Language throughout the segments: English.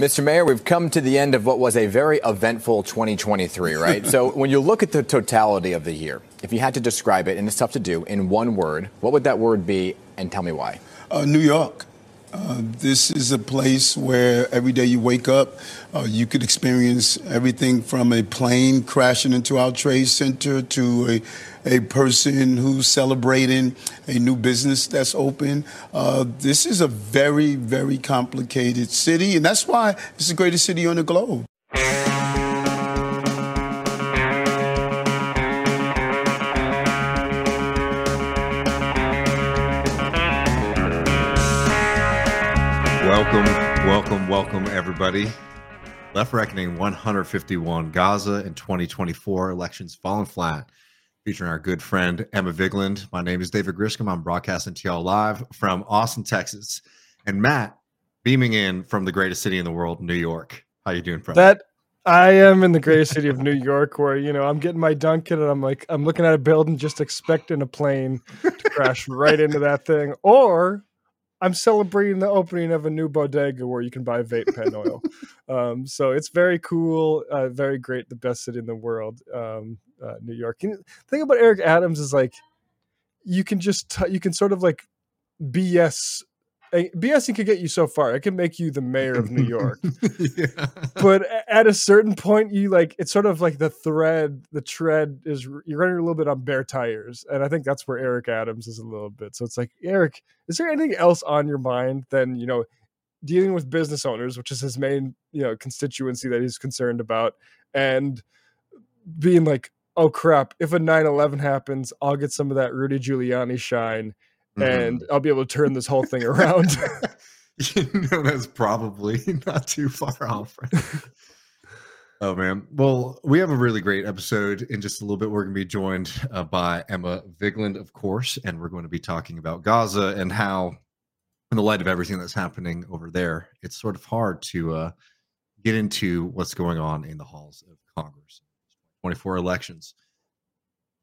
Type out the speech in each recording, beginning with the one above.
Mr. Mayor, we've come to the end of what was a very eventful 2023, right? so when you look at the totality of the year, if you had to describe it, and it's tough to do, in one word, what would that word be, and tell me why? Uh, New York. Uh, this is a place where every day you wake up, uh, you could experience everything from a plane crashing into our trade center to a a person who's celebrating a new business that's open. Uh, this is a very, very complicated city, and that's why it's the greatest city on the globe. Welcome, everybody. Left Reckoning 151, Gaza in 2024, elections falling flat featuring our good friend Emma Vigeland. My name is David Griscom. I'm broadcasting to y'all live from Austin, Texas. And Matt, beaming in from the greatest city in the world, New York. How you doing, friend? That I am in the greatest city of New York, where you know I'm getting my Dunkin' and I'm like I'm looking at a building, just expecting a plane to crash right into that thing, or I'm celebrating the opening of a new bodega where you can buy vape pen oil. Um, so it's very cool, uh, very great, the best city in the world, um, uh, New York. And the thing about Eric Adams is like, you can just t- you can sort of like BS BSing can get you so far. It can make you the mayor of New York. yeah. But at a certain point, you like it's sort of like the thread, the tread is you're running a little bit on bare tires, and I think that's where Eric Adams is a little bit. So it's like Eric, is there anything else on your mind than you know dealing with business owners, which is his main you know constituency that he's concerned about, and being like, oh crap, if a 9-11 happens, I'll get some of that Rudy Giuliani shine mm-hmm. and I'll be able to turn this whole thing around. you know, that's probably not too far off. oh man, well, we have a really great episode. In just a little bit, we're going to be joined uh, by Emma Vigeland, of course, and we're going to be talking about Gaza and how, in the light of everything that's happening over there, it's sort of hard to uh, get into what's going on in the halls of Congress. 24 elections.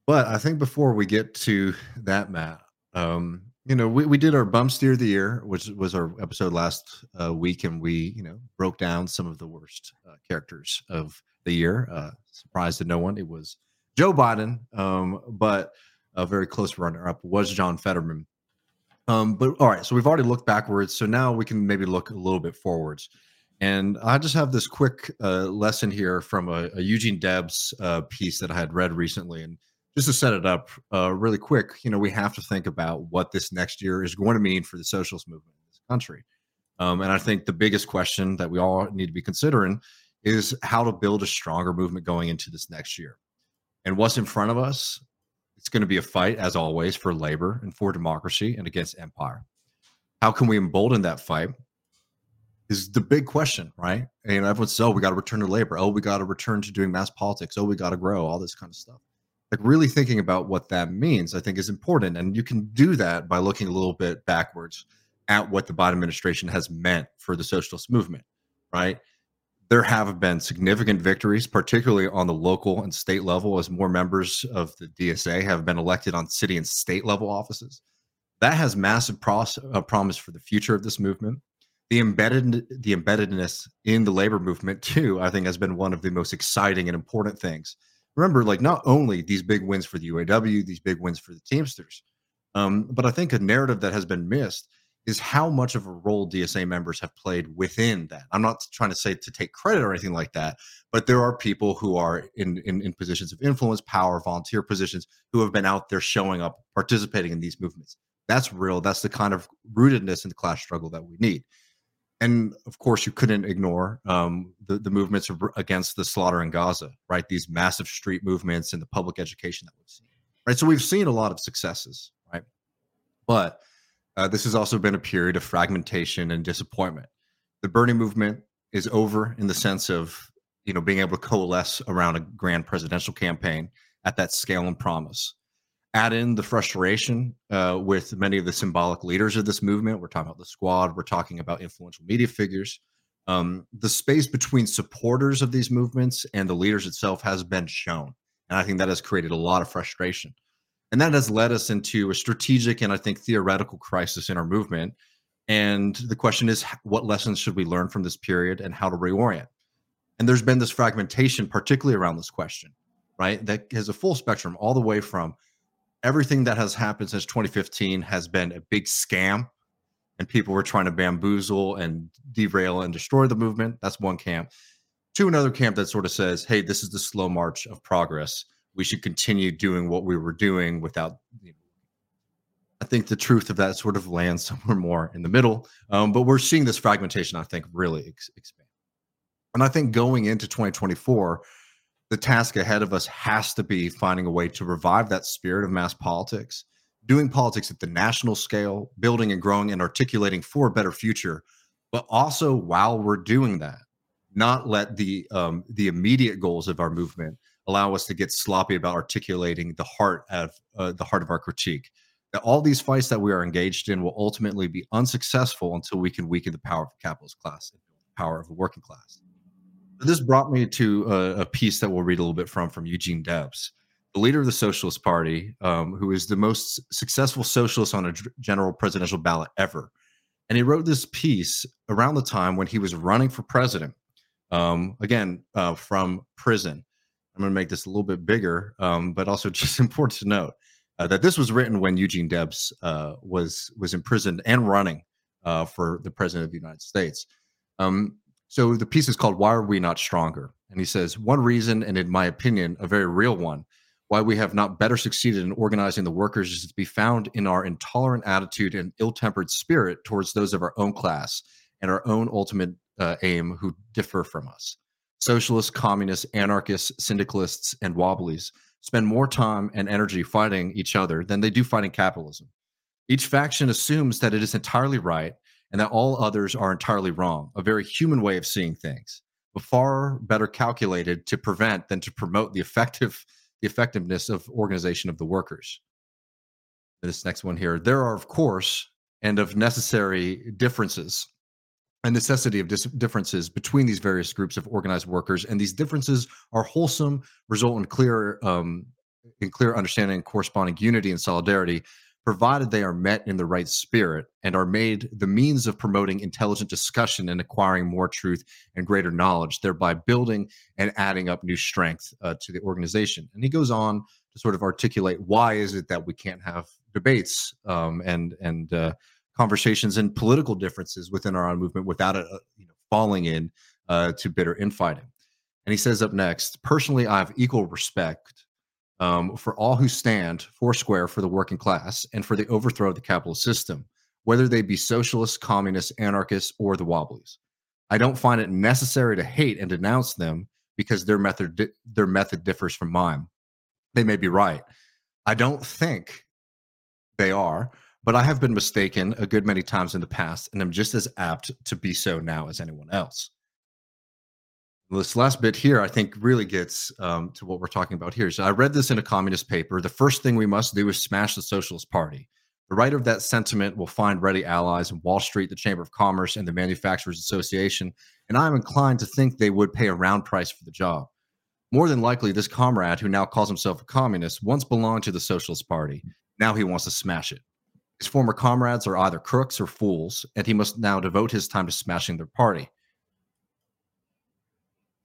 But I think before we get to that, Matt, um, you know, we, we did our bump steer of the year, which was our episode last uh, week, and we, you know, broke down some of the worst uh, characters of the year. Uh, surprise to no one, it was Joe Biden, um, but a very close runner-up was John Fetterman. Um, but all right, so we've already looked backwards, so now we can maybe look a little bit forwards. And I just have this quick uh, lesson here from a, a Eugene Debs uh, piece that I had read recently, and just to set it up uh, really quick, you know, we have to think about what this next year is going to mean for the socialist movement in this country. Um, and I think the biggest question that we all need to be considering is how to build a stronger movement going into this next year. And what's in front of us? It's going to be a fight, as always, for labor and for democracy and against empire. How can we embolden that fight? Is the big question, right? And everyone says, "Oh, we got to return to labor. Oh, we got to return to doing mass politics. Oh, we got to grow. All this kind of stuff." Like really thinking about what that means i think is important and you can do that by looking a little bit backwards at what the biden administration has meant for the socialist movement right? There have been significant victories particularly on the local and state level as more members of the dsa have been elected on city and state level offices. That has massive pros- uh, promise for the future of this movement. The embedded the embeddedness in the labor movement too i think has been one of the most exciting and important things remember, like not only these big wins for the UAW, these big wins for the Teamsters, um, but I think a narrative that has been missed is how much of a role DSA members have played within that. I'm not trying to say to take credit or anything like that, but there are people who are in, in, in positions of influence, power, volunteer positions who have been out there showing up, participating in these movements. That's real. That's the kind of rootedness in the class struggle that we need and of course, you couldn't ignore um, the, the movements against the slaughter in Gaza, right? These massive street movements and the public education that we've seen, right? So we've seen a lot of successes, right? But uh, this has also been a period of fragmentation and disappointment. The Bernie movement is over in the sense of you know being able to coalesce around a grand presidential campaign at that scale and promise add in the frustration uh, with many of the symbolic leaders of this movement. We're talking about the squad, we're talking about influential media figures. Um, the space between supporters of these movements and the leaders itself has been shown. And I think that has created a lot of frustration. And that has led us into a strategic and I think theoretical crisis in our movement And the question is, what lessons should we learn from this period and how to reorient? And there's been this fragmentation, particularly around this question, right? That has a full spectrum, all the way from everything that has happened since 2015 has been a big scam and people were trying to bamboozle and derail and destroy the movement. That's one camp. To another camp that sort of says, hey, this is the slow march of progress. We should continue doing what we were doing without. You know, I think the truth of that sort of lands somewhere more in the middle. Um, but we're seeing this fragmentation, I think, really ex- expand. And I think going into 2024, the task ahead of us has to be finding a way to revive that spirit of mass politics doing politics at the national scale, building and growing and articulating for a better future. But also, while we're doing that, not let the um, the immediate goals of our movement allow us to get sloppy about articulating the heart of uh, the heart of our critique. That all these fights that we are engaged in will ultimately be unsuccessful until we can weaken the power of the capitalist class, and the power of the working class. This brought me to a, a piece that we'll read a little bit from from Eugene Debs the leader of the Socialist Party, um, who is the most successful socialist on a general presidential ballot ever. And he wrote this piece around the time when he was running for president, um, again, uh, from prison. I'm going to make this a little bit bigger, um, but also just important to note uh, that this was written when Eugene Debs uh, was was imprisoned and running uh, for the president of the United States. Um, so the piece is called "Why Are We Not Stronger?" And he says one reason, and in my opinion, a very real one, why we have not better succeeded in organizing the workers is to be found in our intolerant attitude and ill tempered spirit towards those of our own class and our own ultimate uh, aim who differ from us. Socialists, communists, anarchists, syndicalists, and wobblies spend more time and energy fighting each other than they do fighting capitalism. Each faction assumes that it is entirely right and that all others are entirely wrong, a very human way of seeing things, but far better calculated to prevent than to promote the effective the effectiveness of organization of the workers. This next one here. There are, of course, and of necessary differences, a necessity of dis- differences between these various groups of organized workers, and these differences are wholesome, result in clear, um, in clear understanding, corresponding unity and solidarity, provided they are met in the right spirit and are made the means of promoting intelligent discussion and acquiring more truth and greater knowledge, thereby building and adding up new strength uh, to the organization. And he goes on to sort of articulate why is it that we can't have debates um, and and uh, conversations and political differences within our own movement without a, you know, falling in uh, to bitter infighting. And he says up next, personally, I have equal respect um, for all who stand foursquare for the working class and for the overthrow of the capitalist system, whether they be socialists, communists, anarchists, or the wobblies. I don't find it necessary to hate and denounce them because their method di- their method differs from mine. They may be right. I don't think they are, but I have been mistaken a good many times in the past, and I'm just as apt to be so now as anyone else this last bit here, I think, really gets um, to what we're talking about here. So I read this in a communist paper. The first thing we must do is smash the Socialist Party. The writer of that sentiment will find ready allies in Wall Street, the Chamber of Commerce, and the Manufacturers Association, and I'm inclined to think they would pay a round price for the job. More than likely, this comrade, who now calls himself a communist, once belonged to the Socialist Party. Now he wants to smash it. His former comrades are either crooks or fools, and he must now devote his time to smashing their party.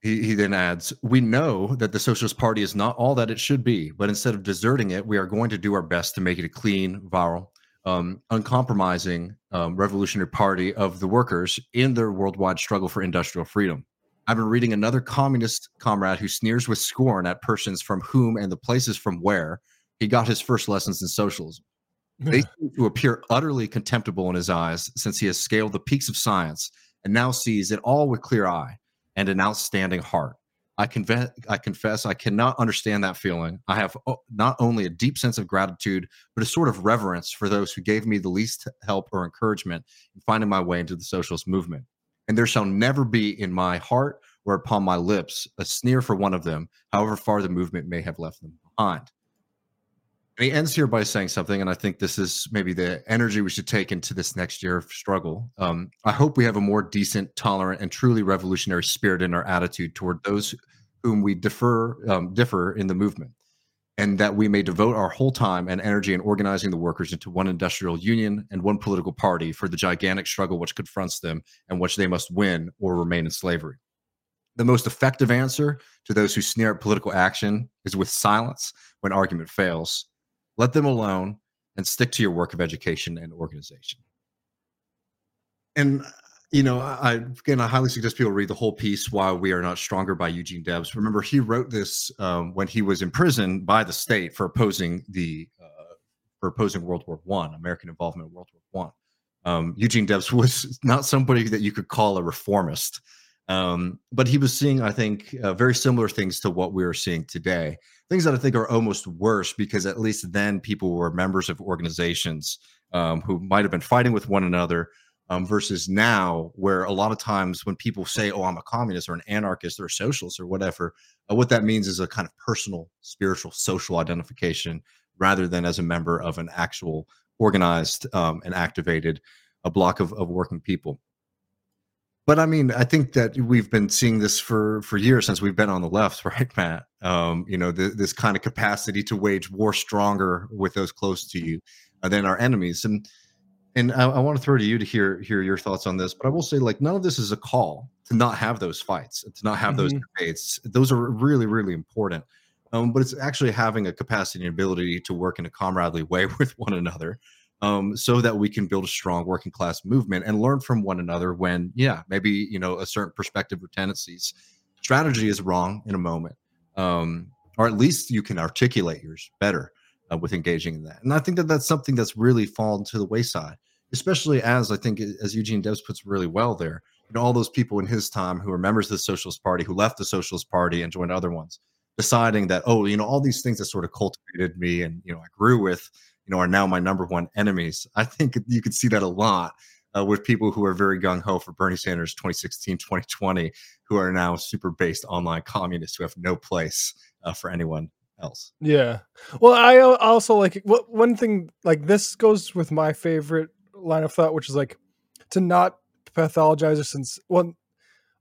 He, he then adds, We know that the Socialist Party is not all that it should be, but instead of deserting it, we are going to do our best to make it a clean, viral, um, uncompromising um, revolutionary party of the workers in their worldwide struggle for industrial freedom. I've been reading another communist comrade who sneers with scorn at persons from whom and the places from where he got his first lessons in socialism. They seem to appear utterly contemptible in his eyes since he has scaled the peaks of science and now sees it all with clear eye and an outstanding heart. I confess, I confess, I cannot understand that feeling. I have oh, not only a deep sense of gratitude, but a sort of reverence for those who gave me the least help or encouragement in finding my way into the socialist movement. And there shall never be in my heart or upon my lips a sneer for one of them, however far the movement may have left them behind. He ends here by saying something, and I think this is maybe the energy we should take into this next year of struggle. Um, I hope we have a more decent, tolerant, and truly revolutionary spirit in our attitude toward those whom we differ um, differ in the movement. and that we may devote our whole time and energy in organizing the workers into one industrial union and one political party for the gigantic struggle which confronts them and which they must win or remain in slavery. The most effective answer to those who sneer at political action is with silence when argument fails. Let them alone and stick to your work of education and organization. And you know, I again, I highly suggest people read the whole piece. Why we are not stronger by Eugene Debs. Remember, he wrote this um, when he was imprisoned by the state for opposing the uh, for opposing World War One, American involvement in World War One. Um, Eugene Debs was not somebody that you could call a reformist, um, but he was seeing, I think, uh, very similar things to what we are seeing today. Things that I think are almost worse because at least then people were members of organizations um, who might have been fighting with one another um, versus now, where a lot of times when people say, "Oh, I'm a communist or an anarchist or a socialist or whatever," uh, what that means is a kind of personal, spiritual, social identification rather than as a member of an actual organized um, and activated a block of, of working people. But I mean, I think that we've been seeing this for for years since we've been on the left, right, Matt? Um, you know, th- this kind of capacity to wage war stronger with those close to you uh, than our enemies, and and I, I want to throw to you to hear hear your thoughts on this. But I will say, like, none of this is a call to not have those fights, to not have mm-hmm. those debates. Those are really, really important. Um, but it's actually having a capacity and ability to work in a comradely way with one another, um, so that we can build a strong working class movement and learn from one another. When, yeah, maybe you know a certain perspective or tendencies, strategy is wrong in a moment, um, or at least you can articulate yours better uh, with engaging in that. And I think that that's something that's really fallen to the wayside, especially as I think, as Eugene Debs puts really well there, you know, all those people in his time who were members of the Socialist Party, who left the Socialist Party and joined other ones, deciding that, oh, you know, all these things that sort of cultivated me and, you know, I grew with, you know, are now my number one enemies. I think you could see that a lot uh, with people who are very gung ho for Bernie Sanders 2016, 2020, who are now super based online communists who have no place uh, for anyone else. Yeah. Well, I also like what one thing like this goes with my favorite line of thought, which is like to not pathologize or since well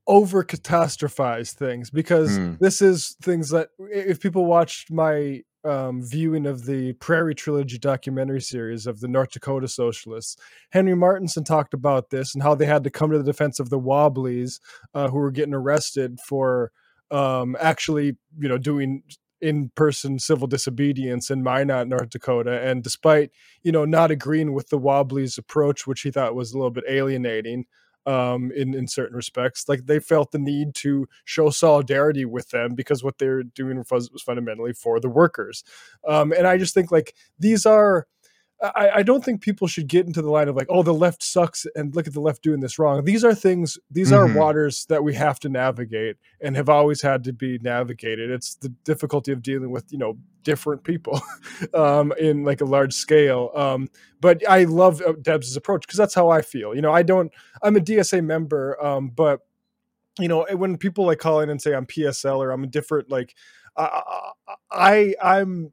over catastrophize things because mm. this is things that if people watched my um, viewing of the Prairie Trilogy documentary series of the North Dakota socialists. Henry Martinson talked about this and how they had to come to the defense of the Wobblies, uh, who were getting arrested for um, actually, you know, doing in-person civil disobedience in Minot, North Dakota. And despite, you know, not agreeing with the Wobblies approach, which he thought was a little bit alienating um, in, in certain respects, like they felt the need to show solidarity with them because what they're doing was, was fundamentally for the workers. Um, and I just think like these are I, I, don't think people should get into the line of like, oh, the left sucks and look at the left doing this wrong. These are things, these mm-hmm. are waters that we have to navigate and have always had to be navigated. It's the difficulty of dealing with, you know, different people um, in like a large scale. Um, but I love uh, Debs' approach because that's how I feel. You know, I don't, I'm a DSA member, um, but you know, when people like call in and say I'm PSL or I'm a different, like, I, I I'm,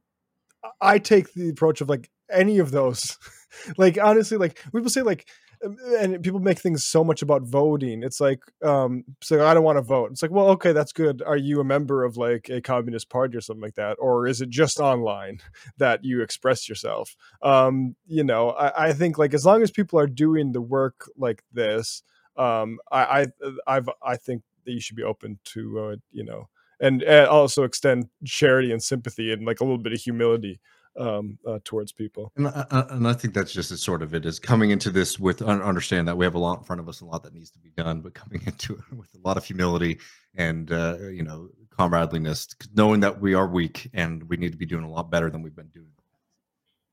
I take the approach of like any of those. like honestly, like people say like um, and people make things so much about voting. It's like, um, so I don't want to vote. It's like, well, okay, that's good. Are you a member of like a communist party or something like that, or is it just online that you express yourself? Um, you know, I, I think like as long as people are doing the work like this, um, I, I, I've, I think that you should be open to, uh, you know, and, and also extend charity and sympathy and like a little bit of humility um, uh, towards people. And I, and I think that's just sort of it is coming into this with understand that we have a lot in front of us, a lot that needs to be done, but coming into it with a lot of humility and uh, you know comradeliness, knowing that we are weak and we need to be doing a lot better than we've been doing.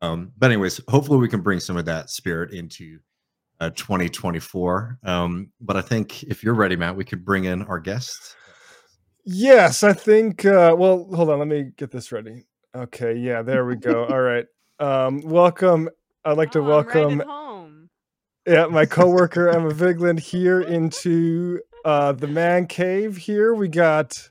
Um, but anyways, hopefully we can bring some of that spirit into uh, 2024. Um, but I think if you're ready, Matt, we could bring in our guests. Yes, I think. Uh, well, hold on. Let me get this ready. Okay, yeah, there we go. All right. Um, welcome. I'd like to Oh, I'm welcome right home. yeah, my coworker Emma Vigeland here into uh the man cave here. We got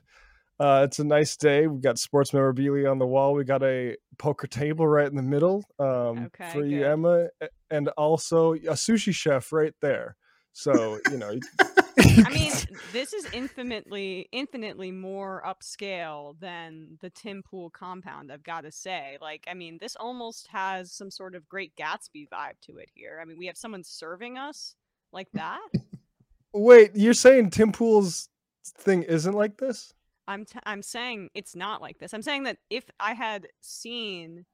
uh it's a nice day. We got sports memorabilia on the wall. We got a poker table right in the middle um Okay, for you good. Emma and also a sushi chef right there. So, you know, I mean, this is infinitely, infinitely more upscale than the Tim Pool compound. I've got to say, like, I mean, this almost has some sort of Great Gatsby vibe to it here. I mean, we have someone serving us like that. Wait, you're saying Tim Pool's thing isn't like this? I'm t- I'm saying it's not like this. I'm saying that if I had seen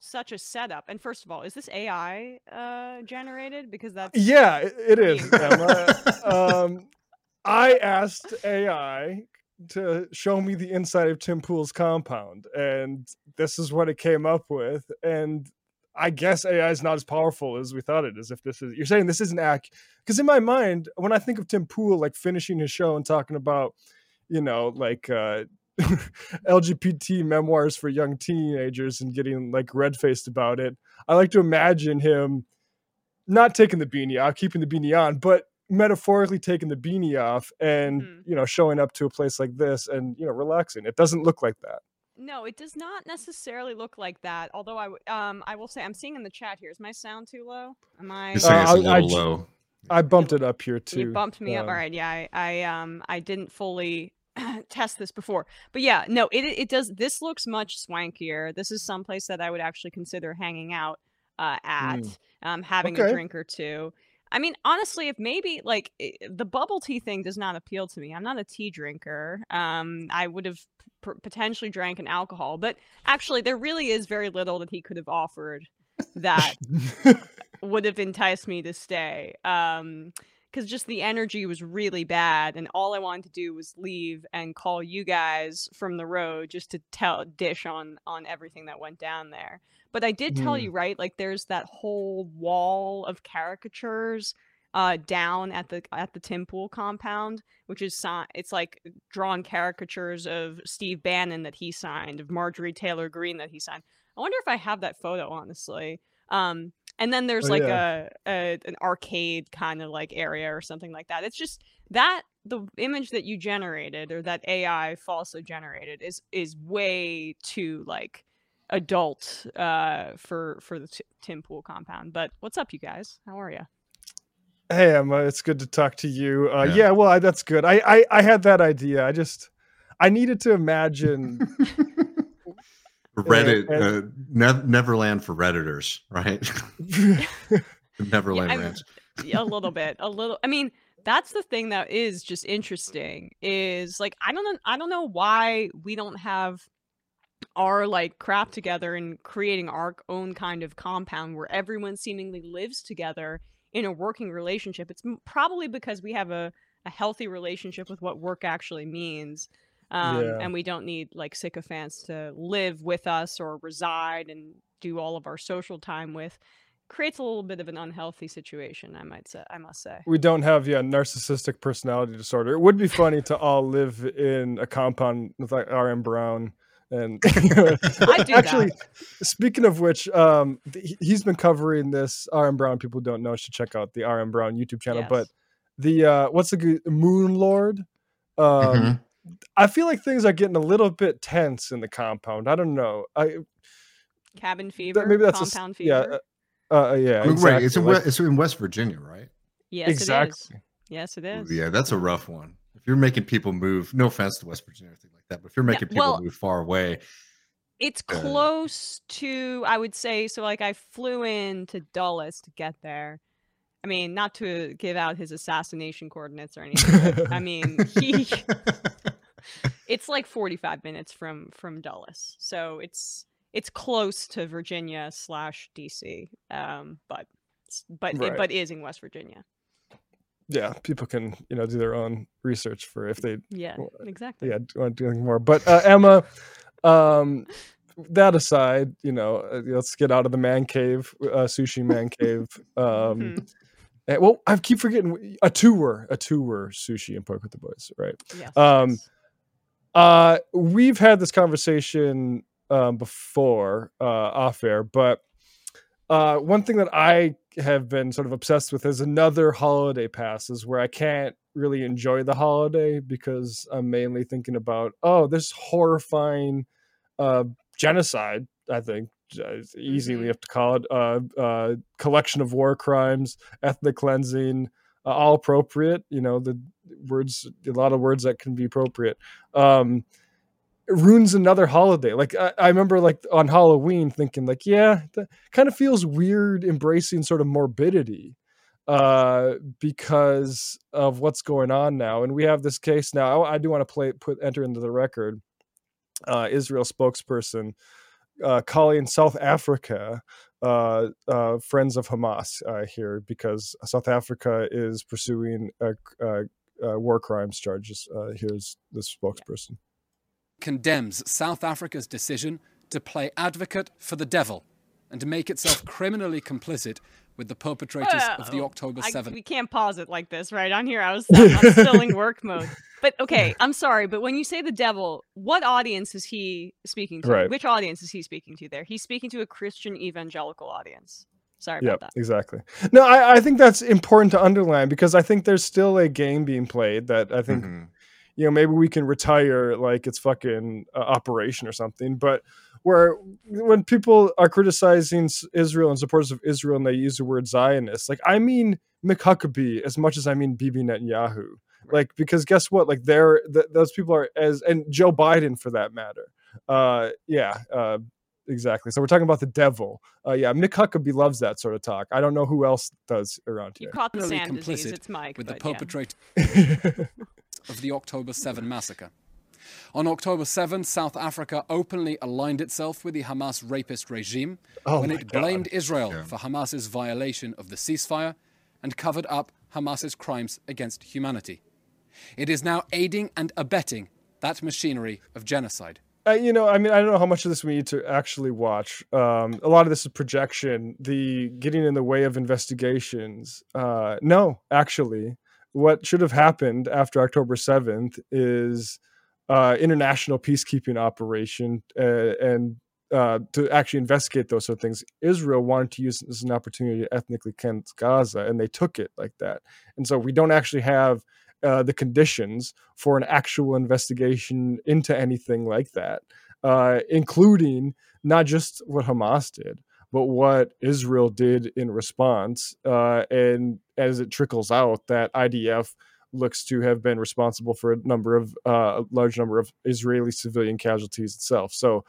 such a setup, and first of all, is this AI uh, generated? Because that's Yeah, it, it is. um, I asked AI to show me the inside of Tim Pool's compound, and this is what it came up with. And I guess AI is not as powerful as we thought it is. If this is, you're saying this isn't accurate, because in my mind, when I think of Tim Pool like finishing his show and talking about, you know, like uh, LGBT memoirs for young teenagers and getting like red faced about it, I like to imagine him not taking the beanie off, keeping the beanie on, but metaphorically taking the beanie off and Mhm. you know showing up to a place like this and you know relaxing. It doesn't look like that. No, it does not necessarily look like that. Although I, w- um, I will say, I'm seeing in the chat here. Is my sound too low? Am I? It's like it's a Uh, I- little I- low. I bumped it up here too. You bumped me up. um, All right. Yeah. I, I um I didn't fully test this before. But yeah, no, it it does this looks much swankier. This is someplace that I would actually consider hanging out uh at, um having a drink or two. I mean, honestly, if maybe like i- the bubble tea thing does not appeal to me. I'm not a tea drinker. Um I would have p- potentially drank an alcohol, but actually there really is very little that he could have offered that would have enticed me to stay. Um, because just the energy was really bad, and all I wanted to do was leave and call you guys from the road just to tell dish on on everything that went down there. But I did tell Hmm. you right, like there's that whole wall of caricatures uh down at the at the Tim Pool compound, which is si- it's like drawn caricatures of Steve Bannon that he signed, of Marjorie Taylor Greene that he signed. I wonder if I have that photo, honestly. Um, and then there's Oh, like yeah. a, a an arcade kind of like area or something like that. It's just that the image that you generated or that AI falsely generated is is way too like adult uh for for the t- Tim Pool compound. But what's up, you guys? How are you? Hey Emma, it's good to talk to you. Uh, Yeah. yeah. well, I, that's good. I, I I had that idea. I just I needed to imagine. Reddit, uh, Nev- Neverland for redditors, right? Neverland Ranch. a little bit a little i mean that's the thing that is just interesting is like i don't know i don't know why we don't have our like crap together and creating our own kind of compound where everyone seemingly lives together in a working relationship it's probably because we have a, a healthy relationship with what work actually means um, Yeah. and we don't need like sycophants to live with us or reside and do all of our social time with creates a little bit of an unhealthy situation i might say i must say we don't have yeah narcissistic personality disorder. It would be funny to all live in a compound with like R.M. Brown. And I do actually, speaking of which, um, th- he- he's been covering this R.M. Brown. People don't know should check out the R.M. Brown YouTube channel. But the uh, what's the good Moon Lord? Um, Mhm. I feel like things are getting a little bit tense in the compound. I don't know. I cabin that- fever maybe that's a s- compound yeah, fever uh, uh, yeah. Wait, exactly. it's in like- it's in West Virginia, right? yes it is exactly. yes it Ooh, is Yeah, that's a rough one. If you're making people move, no offense to West Virginia or anything like that, but if you're making people well- move far away, it's Uh, close to i would say so like i flew in to dulles to get there i mean not to give out his assassination coordinates or anything but, i mean he it's like 45 minutes from from dulles so it's it's close to virginia slash dc um but but it, Right. but is in west virginia yeah, people can you know do their own research for if they yeah exactly yeah want to do anything more. But uh, Emma, um, that aside, you know, uh, let's get out of the man cave, uh, sushi man cave. Um, Mhm. and- well, I keep forgetting a tour, a tour sushi and poke with the boys, right? yes, um, yes. Uh, we've had this conversation um, before uh, off air, but uh, one thing that I have been sort of obsessed with is another holiday passes where I can't really enjoy the holiday because I'm mainly thinking about oh, this horrifying uh, genocide. I think uh, easily Mhm. have to call it uh, uh, collection of war crimes, ethnic cleansing, uh, all appropriate. You know, the words, a lot of words that can be appropriate. Um, ruins another holiday. Like I, I remember, like on Halloween, thinking like, yeah, that kind of feels weird, embracing sort of morbidity uh, because of what's going on now. And we have this case now. I, I do want to play put enter into the record. Uh, Israel spokesperson uh, calling South Africa uh, uh, friends of Hamas uh, here because South Africa is pursuing war crimes charges. here's the spokesperson. Condemns South Africa's decision to play advocate for the devil and to make itself criminally complicit with the perpetrators well, of the October 7th. we can't pause it like this, right? On here, I was I'm still in work mode. But okay, I'm sorry, but when you say the devil, what audience is he speaking to? Right. Which audience is he speaking to there? He's speaking to a Christian evangelical audience. Sorry yep, about that. Exactly. No, I, I, think that's important to underline because I think there's still a game being played that I think, mm-hmm. you know, maybe we can retire like it's fucking uh, operation or something. But where when people are criticizing Israel and supporters of Israel and they use the word Zionist, like I mean Mick Huckabee as much as I mean Bibi Netanyahu. Like because guess what? Like they're th- those people are as and Joe Biden for that matter. Uh, yeah, uh, exactly. So we're talking about the devil. Uh, yeah, Mick Huckabee loves that sort of talk. I don't know who else does around here. You caught the sand disease. It's Mike. With the perpetrator yeah. of the October 7 massacre. On October 7, South Africa openly aligned itself with the Hamas rapist regime oh when it God. blamed Israel yeah. for Hamas's violation of the ceasefire and covered up Hamas's crimes against humanity. It is now aiding and abetting that machinery of genocide. Uh, you know, I mean, I don't know how much of this we need to actually watch. Um, a lot of this is projection, the getting in the way of investigations. Uh, no, actually, what should have happened after October 7th is uh, international peacekeeping operation uh, and uh, to actually investigate those sort of things. Israel wanted to use this as an opportunity to ethnically cleanse Gaza, and they took it like that. And so we don't actually have uh, the conditions for an actual investigation into anything like that, uh, including not just what Hamas did, but what Israel did in response. Uh, and as it trickles out, that IDF looks to have been responsible for a number of uh, a large number of Israeli civilian casualties itself. So,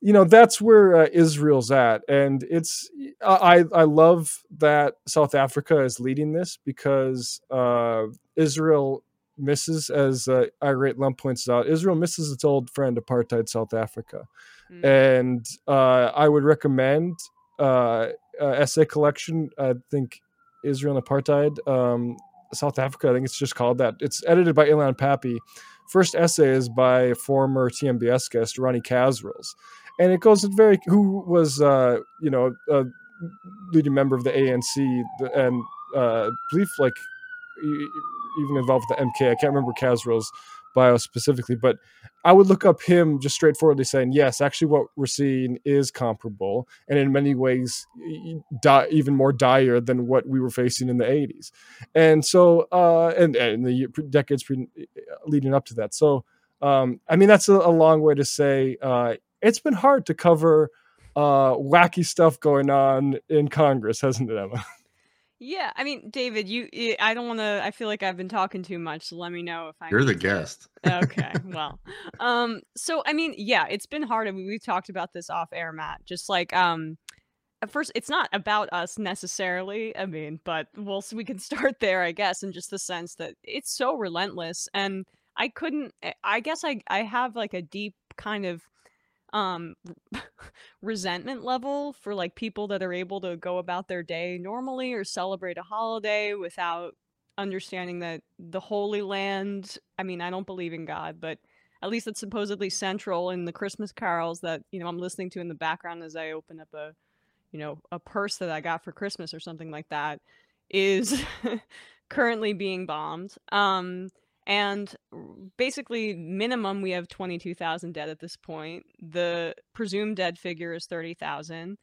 you know, that's where uh, Israel's at, and it's I I love that South Africa is leading this because uh, Israel misses, as uh, Irate Lump points out, Israel misses its old friend apartheid South Africa, mm. and uh, I would recommend uh, essay collection. I think Israel and apartheid. Um, South Africa. I think it's just called that. It's edited by Ilan Pappé. First essay is by former TMBS guest Ronnie Kasrils, and it goes very who was uh, you know a leading member of the ANC and uh, believe like even involved with the MK. I can't remember Kasrils' bio specifically, but I would look up him just straightforwardly saying, yes, actually, what we're seeing is comparable and in many ways di- even more dire than what we were facing in the 80s. And so, uh, and, and the decades pre- leading up to that. So, um, I mean, that's a, a, long way to say uh, it's been hard to cover uh, wacky stuff going on in Congress, hasn't it, Emma? Yeah, I mean, David, you, I don't want to. I feel like I've been talking too much. So let me know if I. You're the guest. okay, well, um, so I mean, yeah, it's been hard. I mean, we've talked about this off air, Matt. Just like, um, at first, it's not about us necessarily. I mean, but we'll we can start there, I guess, in just the sense that it's so relentless, and I couldn't. Eh, I guess I I have like a deep kind of um resentment level for like people that are able to go about their day normally or celebrate a holiday without understanding that the holy land i mean i don't believe in god but at least it's supposedly central in the christmas carols that you know i'm listening to in the background as i open up a you know a purse that i got for christmas or something like that is currently being bombed. Um and basically, minimum, we have 22,000 dead at this point. The presumed dead figure is 30,000.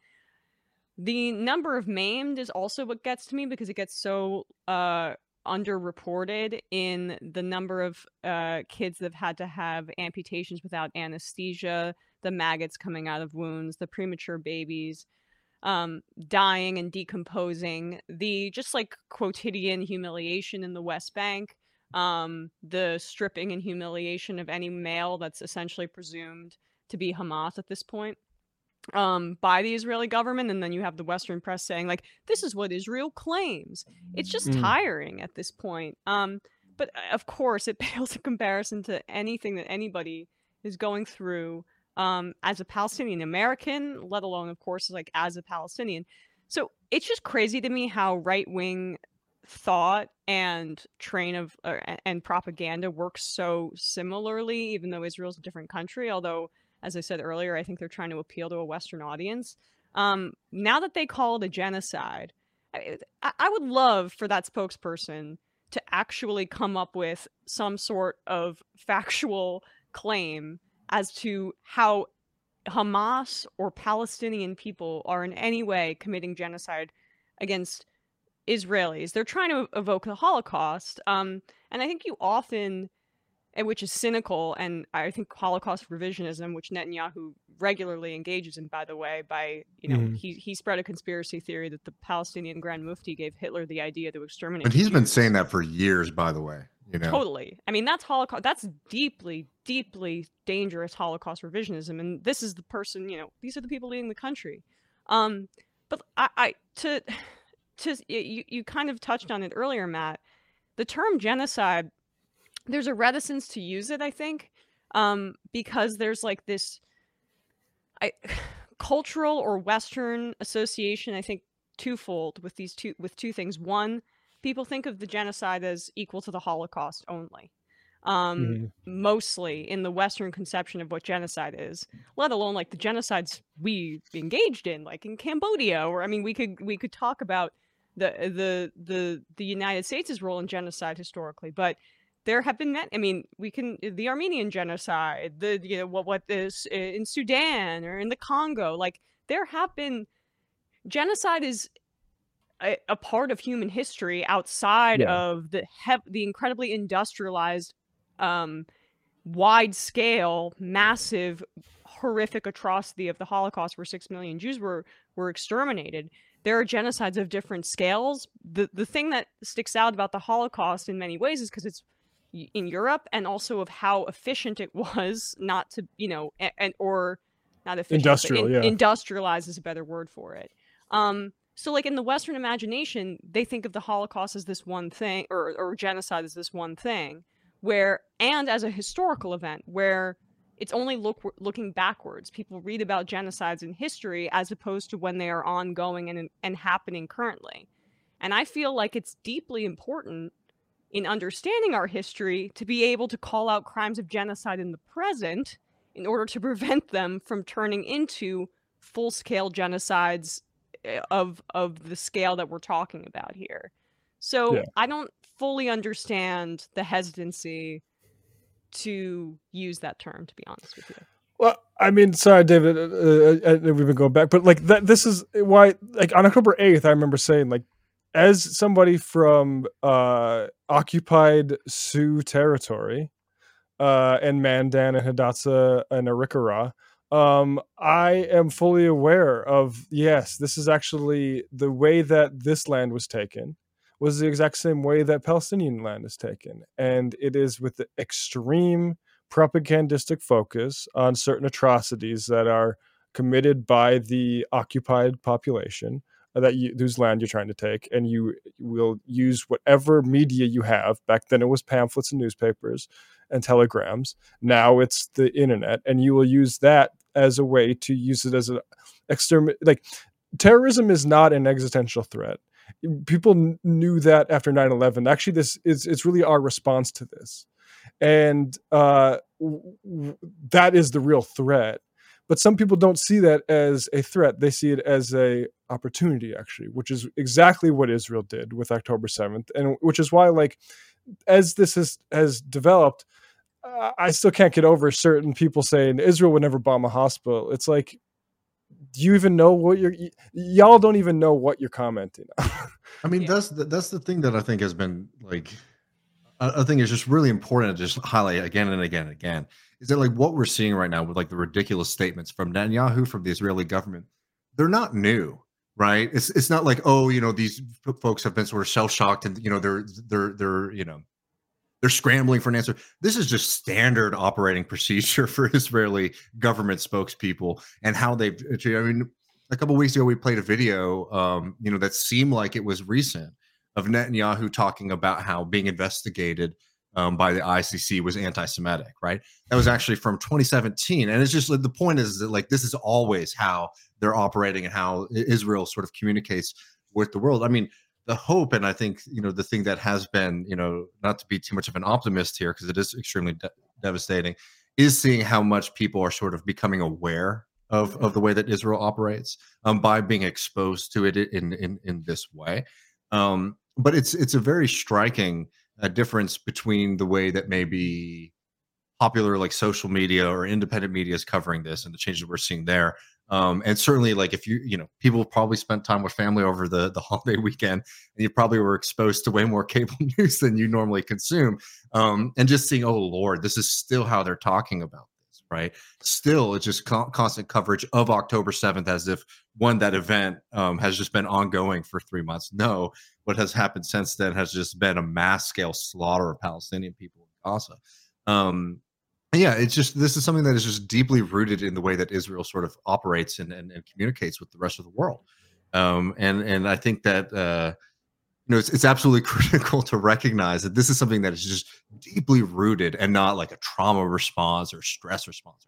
The number of maimed is also what gets to me because it gets so uh, underreported in the number of uh, kids that have had to have amputations without anesthesia, the maggots coming out of wounds, the premature babies. um, dying and decomposing, the just like quotidian humiliation in the West Bank, um, the stripping and humiliation of any male that's essentially presumed to be Hamas at this point um, by the Israeli government, and then you have the Western press saying like this is what Israel claims. It's just Mm. tiring at this point. Um, but uh, of course, it pales in comparison to anything that anybody is going through um, as a Palestinian American, let alone, of course, like as a Palestinian. So it's just crazy to me how right wing thought and train of uh, and propaganda works so similarly, even though Israel's a different country. Although, as I said earlier, I think they're trying to appeal to a Western audience. Um, now that they call it a genocide, I I would love for that spokesperson to actually come up with some sort of factual claim as to how Hamas or Palestinian people are in any way committing genocide against Israelis. They're trying to evoke the Holocaust. Um, and I think you often, which is cynical, and I think Holocaust revisionism, which Netanyahu regularly engages in, by the way, by, you know, Mhm. he, he spread a conspiracy theory that the Palestinian Grand Mufti gave Hitler the idea to exterminate. But he's been saying that for years, by the way. You know, Totally. I mean, that's Holocaust. That's deeply, deeply dangerous Holocaust revisionism. And this is the person, you know, these are the people leading the country. Um, but I, I to, to you, you kind of touched on it earlier, Matt. The term genocide, there's a reticence to use it, I think, um, because there's like this, I, cultural or Western association. I think twofold with these two with two things. One, people think of the genocide as equal to the Holocaust only. Um, Mhm. Mostly in the Western conception of what genocide is, let alone like the genocides we engaged in, like in Cambodia, or I mean, we could we could talk about the the the the United States' role in genocide historically, but there have been met. I mean, we can the Armenian genocide, the you know what what is uh, in Sudan or in the Congo, like there have been genocide is a, a part of human history outside Yeah. of the hev- the incredibly industrialized um wide scale massive horrific atrocity of the holocaust where 6 million jews were were exterminated there are genocides of different scales the the thing that sticks out about the holocaust in many ways is because it's in europe and also of how efficient it was not to you know and, and or not efficient Industrial, yeah. industrialized is a better word for it um so like in the western imagination they think of the holocaust as this one thing or, or genocide as this one thing where and as a historical event where it's only look looking backwards people read about genocides in history as opposed to when they are ongoing and and happening currently and i feel like it's deeply important in understanding our history to be able to call out crimes of genocide in the present in order to prevent them from turning into full-scale genocides eh, of of the scale that we're talking about here. So Yeah. I don't fully understand the hesitancy to use that term to be honest with you. Well, I mean, sorry, David. Uh, uh, uh, we've been going back, but like that. This is why, like on October eighth, I remember saying, like, as somebody from uh, occupied Sioux territory, uh, and Mandan and Hidatsa and Arikara, um, I am fully aware of yes, this is actually the way that this land was taken was the exact same way that Palestinian land is taken, and it is with the extreme propagandistic focus on certain atrocities that are committed by the occupied population uh, that you, whose land you're trying to take, and you will use whatever media you have. Back then, it was pamphlets and newspapers and telegrams. Now it's the internet, and you will use that as a way to use it as an extermin. Like terrorism is not an existential threat. People kn- knew that after 9-11. Actually, this is it's really our response to this and uh, w- that is the real threat. But some people don't see that as a threat; they see it as a opportunity, actually, which is exactly what Israel did with October seventh, and which is why, like, as this has has developed, uh, I still can't get over certain people saying Israel would never bomb a hospital. It's like, do you even know what you're? y- y'all don't even know what you're commenting. on. I mean, Yeah. that's the, that's the thing that I think has been like, I, I think is just really important to just highlight again and again and again. Is that like what we're seeing right now with like the ridiculous statements from Netanyahu from the Israeli government? They're not new. right? It's it's not like oh, you know, these folks have been sort of shell shocked and you know they're they're they're you know they're scrambling for an answer. This is just standard operating procedure for Israeli government spokespeople and how they've. I mean, a couple weeks ago we played a video, um, you know, that seemed like it was recent of Netanyahu talking about how being investigated um, by the ICC was anti-Semitic, right? That was actually from 2017, and it's just the point is that like this is always how they're operating and how Israel sort of communicates with the world. I mean, the hope, and I think you know the thing that has been, you know, not to be too much of an optimist here because it is extremely de- devastating, is seeing how much people are sort of becoming aware of of the way that Israel operates um, by being exposed to it in in in this way. Um, but it's it's a very striking uh, difference between the way that maybe popular like social media or independent media is covering this and the changes we're seeing there um, and certainly like if you you know people probably spent time with family over the the holiday weekend and you probably were exposed to way more cable news than you normally consume. Um, and just seeing oh lord this is still how they're talking about this right? Still it's just con- constant coverage of october 7th as if one that event um, has just been ongoing for three months. No what has happened since then has just been a mass scale slaughter of palestinian people in gaza. Um, yeah, it's just this is something that is just deeply rooted in the way that Israel sort of operates and, and, and communicates with the rest of the world. Um, and and I think that uh, you know it's, it's absolutely critical to recognize that this is something that is just deeply rooted and not like a trauma response or stress response.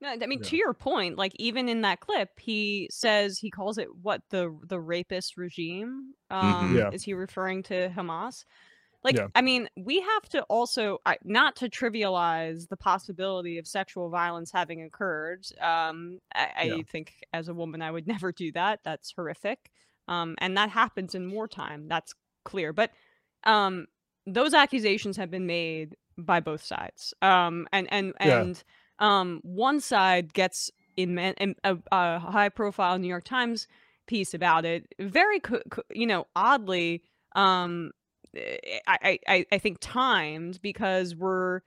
No, I mean to your point, like even in that clip, he says he calls it what the the rapist regime. Um, Yeah. Is he referring to Hamas? Like, Yeah. I mean, we have to also not to trivialize the possibility of sexual violence having occurred. Um, I, I think as a woman, I would never do that. That's horrific. Um, and that happens in wartime. That's clear. But um, those accusations have been made by both sides. Um, and and Yeah. and um, one side gets in, in a, a high-profile New York Times piece about it. Very, co- co- you know, oddly, um, I, I I I think timed because we're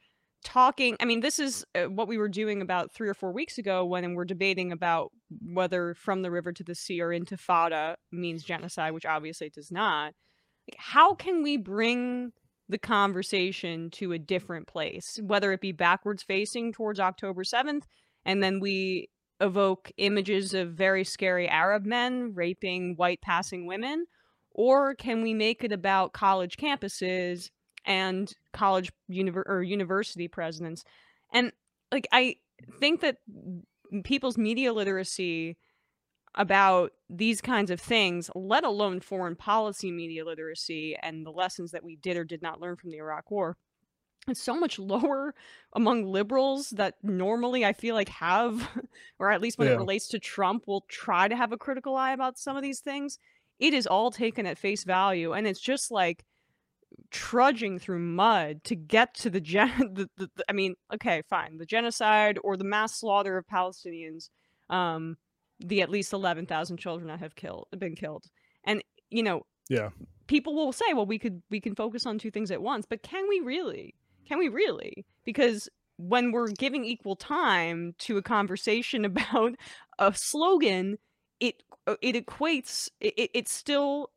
talking. I mean, this is uh, what we were doing about three or four weeks ago when we're debating about whether from the river to the sea or intifada means genocide, which obviously it does not. How can we bring the conversation to a different place, whether it be backwards facing towards October 7th, and then we evoke images of very scary Arab men raping white passing women? Or can we make it about college campuses and college univer- or university presidents? And like, I think that people's media literacy about these kinds of things, let alone foreign policy media literacy and the lessons that we did or did not learn from the Iraq War, it's so much lower among liberals that normally I feel like have, or at least when it relates to Trump, will try to have a critical eye about some of these things. It is all taken at face value, and it's just like trudging through mud to get to the gen. The, the, the- I mean, okay, fine, the genocide or the mass slaughter of Palestinians, um, the at least eleven thousand children that have killed been killed, and you know, Yeah. people will say, well, we could we can focus on two things at once, but can we really? Can we really? Because when we're giving equal time to a conversation about a slogan, it it equates it, it- still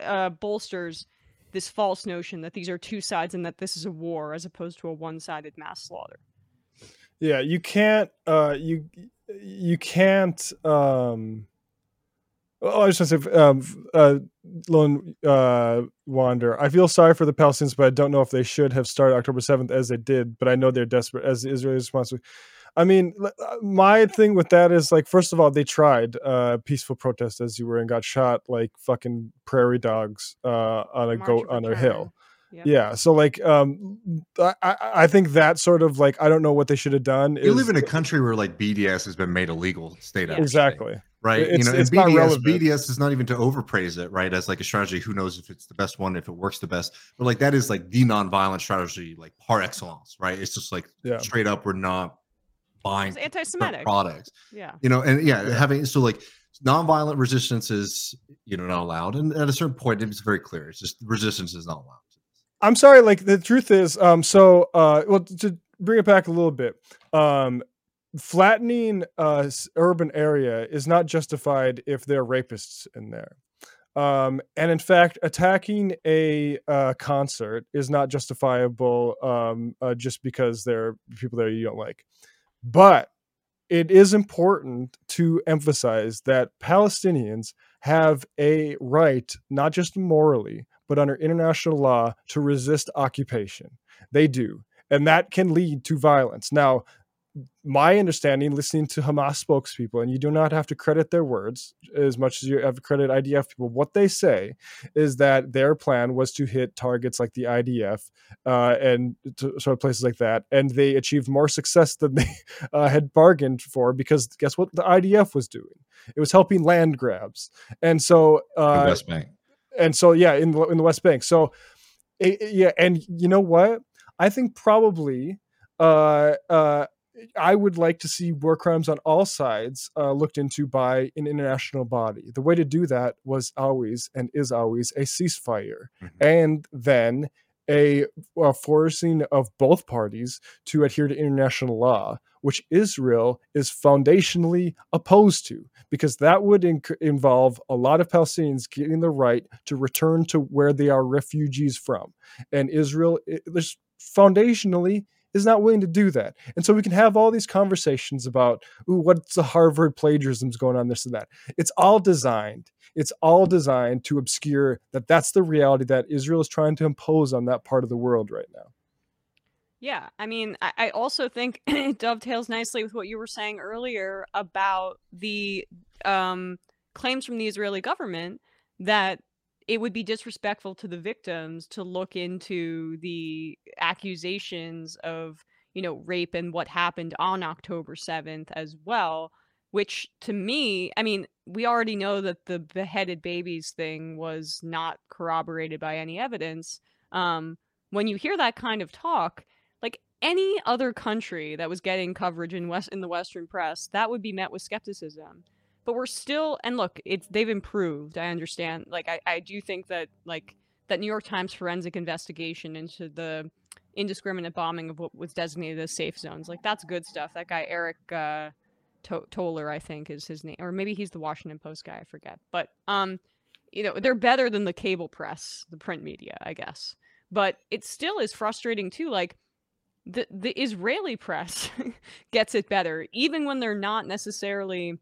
uh, bolsters this false notion that these are two sides and that this is a war as opposed to a one-sided mass slaughter. Yeah, you can't uh you you can't um Oh, I was just say, um, uh, lone uh, wander. I feel sorry for the Palestinians, but I don't know if they should have started October seventh as they did. But I know they're desperate as the Israeli response. I mean, uh, my thing with that is like, first of all, they tried uh, peaceful protest as you were and got shot like fucking prairie dogs uh, on a March go of on a hill. Yeah. Yeah, so like, um, I, I I think that sort of like I don't know what they should have done. You is- live in a country where like BDS has been made illegal state after state, exactly. right? It's- you know, it's and not BDS, relevant. BDS is not even to overpraise it, right? As like a strategy, who knows if it's the best one, if it works the best, but like that is like the nonviolent strategy, like par excellence, right? It's just like Yeah. straight up, we're not buying anti-Semitic. products, Yeah. you know, and yeah, Yeah. having so like nonviolent resistance is you know not allowed, and at a certain point, it's very clear. It's just resistance is not allowed. I'm sorry. Like the truth is, um, so uh, well, to bring it back a little bit, um, flattening uh, urban area is not justified if there are rapists in there. Um, and in fact, attacking a uh, concert is not justifiable um, uh, just because there are people there you don't like. But it is important to emphasize that Palestinians have a right, not just morally, but under international law, to resist occupation. They do. And that can lead to violence. Now, my understanding, listening to Hamas spokespeople, and you do not have to credit their words as much as you have to credit IDF people. What they say is that their plan was to hit targets like the IDF uh, and to, sort of places like that, and they achieved more success than they uh, had bargained for because guess what the IDF was doing? It was helping land grabs, and so The uh, West Bank. and so yeah in the, in the west bank so eh, eh, yeah and you know what i think probably uh uh I would like to see war crimes on all sides uh, looked into by an international body. The way to do that was always and is always a ceasefire, Mhm. and then a, a forcing of both parties to adhere to international law, which Israel is foundationally opposed to, because that would inc- involve a lot of Palestinians getting the right to return to where they are refugees from. And Israel is foundationally is not willing to do that. And so we can have all these conversations about, ooh, what's the Harvard plagiarisms going on, this and that. It's all designed. It's all designed to obscure that that's the reality that Israel is trying to impose on that part of the world right now. Yeah, I mean, I, also think it dovetails nicely with what you were saying earlier about the um, claims from the Israeli government that it would be disrespectful to the victims to look into the accusations of, you know, rape and what happened on October 7th as well. Which to me, I mean, we already know that the beheaded babies thing was not corroborated by any evidence. Um, when you hear that kind of talk, like any other country that was getting coverage in west in the western press that would be met with skepticism but we're still and look it's they've improved i understand like i, I do think that like that new york times forensic investigation into the indiscriminate bombing of what was designated as safe zones like that's good stuff. That guy eric uh to- Toler i think is his name or maybe he's the washington post guy i forget. But um you know they're better than the cable press the print media i guess. But it still is frustrating too like the the Israeli press gets it better, even when they're not necessarily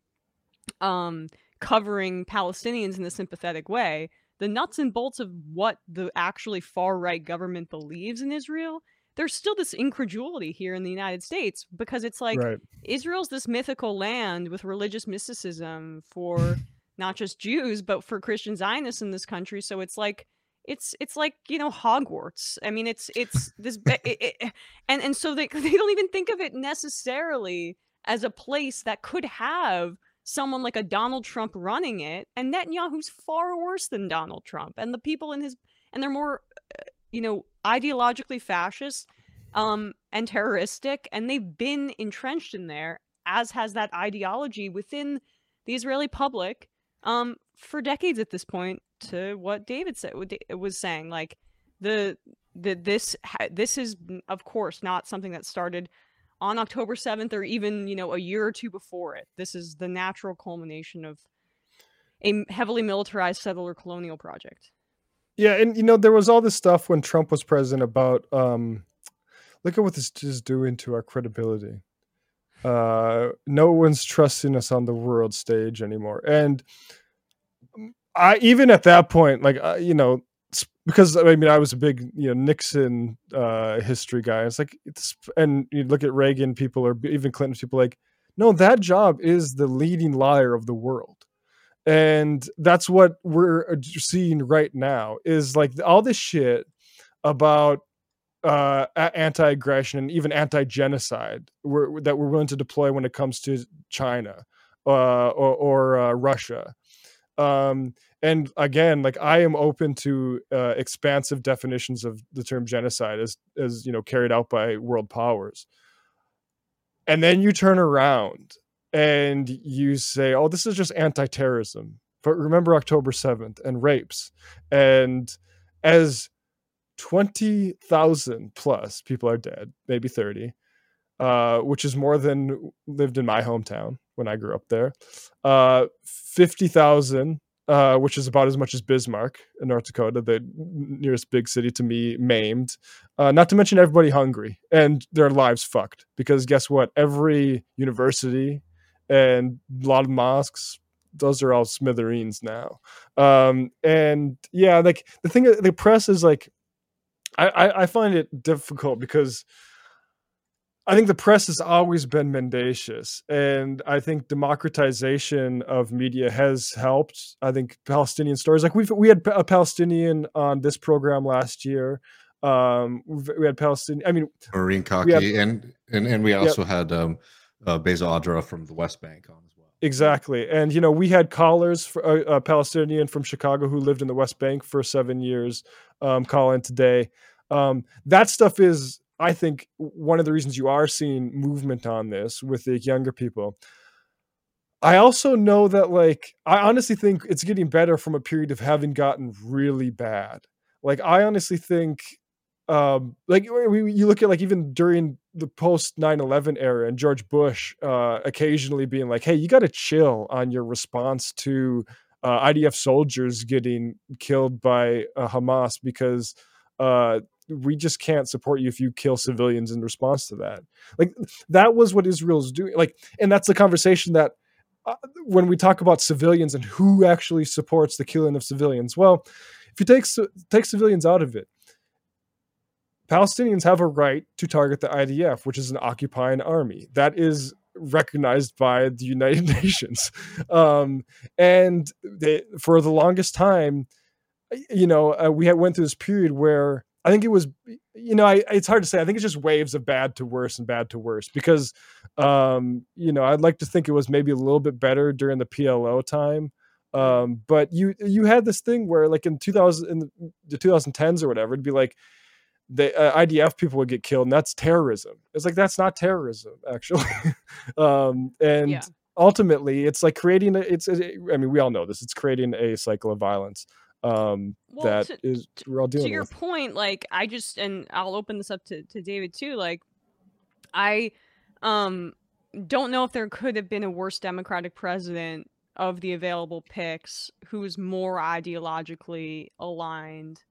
um, covering Palestinians in a sympathetic way. The nuts and bolts of what the actually far right government believes in Israel, there's still this incredulity here in the United States because it's like right. Israel's this mythical land with religious mysticism for not just Jews but for Christian Zionists in this country. So it's like it's it's like you know Hogwarts. I mean, it's it's this it, it, and and so they they don't even think of it necessarily as a place that could have someone like a Donald Trump running it, and Netanyahu's far worse than Donald Trump, and the people in his and they're more uh, you know ideologically fascist um and terroristic and they've been entrenched in there as has that ideology within the Israeli public um for decades at this point to what David said was saying like the the this this is of course not something that started on October 7th or even you know a year or two before it this is the natural culmination of a heavily militarized settler colonial project Yeah, and you know there was all this stuff when Trump was president about um, look at what this is doing to our credibility. Uh, no one's trusting us on the world stage anymore, and mm, I even at that point, like uh, you know, because I mean I was a big you know Nixon uh, history guy. It's like it's and you look at Reagan people or even Clinton people like no that job is the leading liar of the world and that's what we're uh, seeing right now is like all this shit about uh anti-aggression and even anti-genocide we're, that we're willing to deploy when it comes to china uh or, or uh, russia um and again like i am open to uh, expansive definitions of the term genocide as as you know carried out by world powers and then you turn around and you say oh this is just anti-terrorism but remember october 7th and rapes and as 20,000 plus people are dead maybe 30 uh, which is more than lived in my hometown when I grew up there. Uh, 50,000, uh, which is about as much as Bismarck in North Dakota, the nearest big city to me, maimed. Uh, not to mention everybody hungry and their lives fucked. Because guess what? Every university and a lot of mosques, those are all smithereens now. Um, and yeah, like the thing, the press is like, I, I, I find it difficult because I think the press has always been mendacious, and I think democratization of media has helped. I think Palestinian stories, like we've we had a Palestinian on this program last year. Um, we had Palestinian. I mean, Marine Kaki, and and and we also had um, uh, Basel Adra from the West Bank on as well. Exactly, and you know we had callers, for, a, uh, a Palestinian from Chicago who lived in the West Bank for seven years, um, call in today. Um, that stuff is I think one of the reasons you are seeing movement on this with the younger people. I also know that, like, I honestly think it's getting better from a period of having gotten really bad. Like, I honestly think, um, like, you look at, like, even during the post 9 11 era and George Bush uh, occasionally being like, hey, you got to chill on your response to uh, IDF soldiers getting killed by uh, Hamas because uh, we just can't support you if you kill civilians in response to that. Like that was what Israel's doing. Like, and that's the conversation that uh, when we talk about civilians and who actually supports the killing of civilians. Well, if you take take civilians out of it, Palestinians have a right to target the IDF, which is an occupying army. That is recognized by the United Nations. Um, and they, for the longest time, you know, uh, we had, went through this period where I think it was, you know, I, it's hard to say. I think it's just waves of bad to worse and bad to worse because, um, you know, I'd like to think it was maybe a little bit better during the PLO time. Um, but you you had this thing where like in 2000 in the 2010s or whatever, it'd be like the uh, IDF people would get killed, and that's terrorism. It's like that's not terrorism actually. um, and yeah. ultimately, it's like creating a, it's. A, I mean, we all know this. It's creating a cycle of violence um well, that to, is we're all dealing to your with. point like i just and i'll open this up to, to david too like i um don't know if there could have been a worse democratic president of the available picks who's more ideologically aligned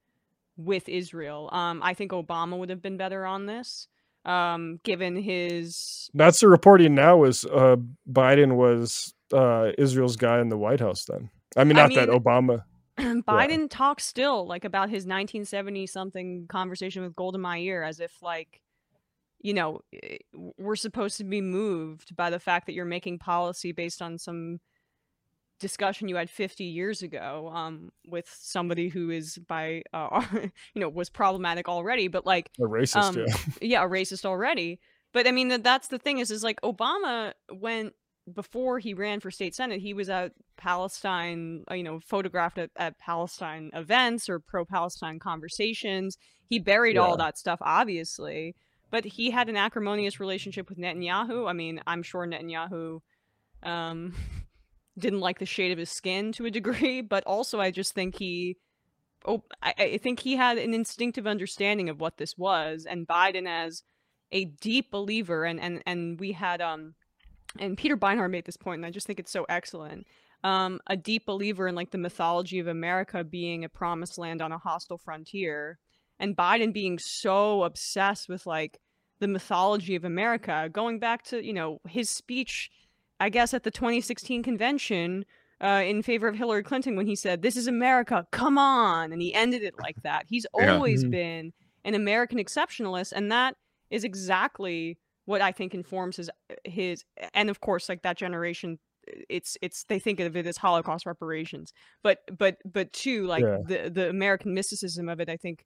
with israel um i think obama would have been better on this um given his that's the reporting now is uh biden was uh israel's guy in the white house then i mean not I mean, that obama Biden yeah. talks still like about his 1970 something conversation with Golda Meir as if like you know eh, we're supposed to be moved by the fact that you're making policy based on some discussion you had 50 years ago um, with somebody who is by uh, you know was problematic already but like a racist um, yeah. yeah a racist already but i mean that that's the thing is is like obama went before he ran for state senate, he was at Palestine, uh, you know, photographed at, at Palestine events or pro-Palestine conversations. He buried yeah. all that stuff, obviously, but he had an acrimonious relationship with Netanyahu. I mean, I'm sure Netanyahu um, didn't like the shade of his skin to a degree, but also I just think he, oh, I, I think he had an instinctive understanding of what this was, and Biden as a deep believer, and and and we had um and Peter Beinart made this point, and I just think it's so excellent. Um, a deep believer in like the mythology of America being a promised land on a hostile frontier, and Biden being so obsessed with like the mythology of America, going back to you know his speech, I guess at the 2016 convention uh, in favor of Hillary Clinton when he said, "This is America, come on," and he ended it like that. He's always yeah. mm-hmm. been an American exceptionalist, and that is exactly what I think informs his his and of course like that generation it's it's they think of it as Holocaust reparations. But but but two like yeah. the the American mysticism of it I think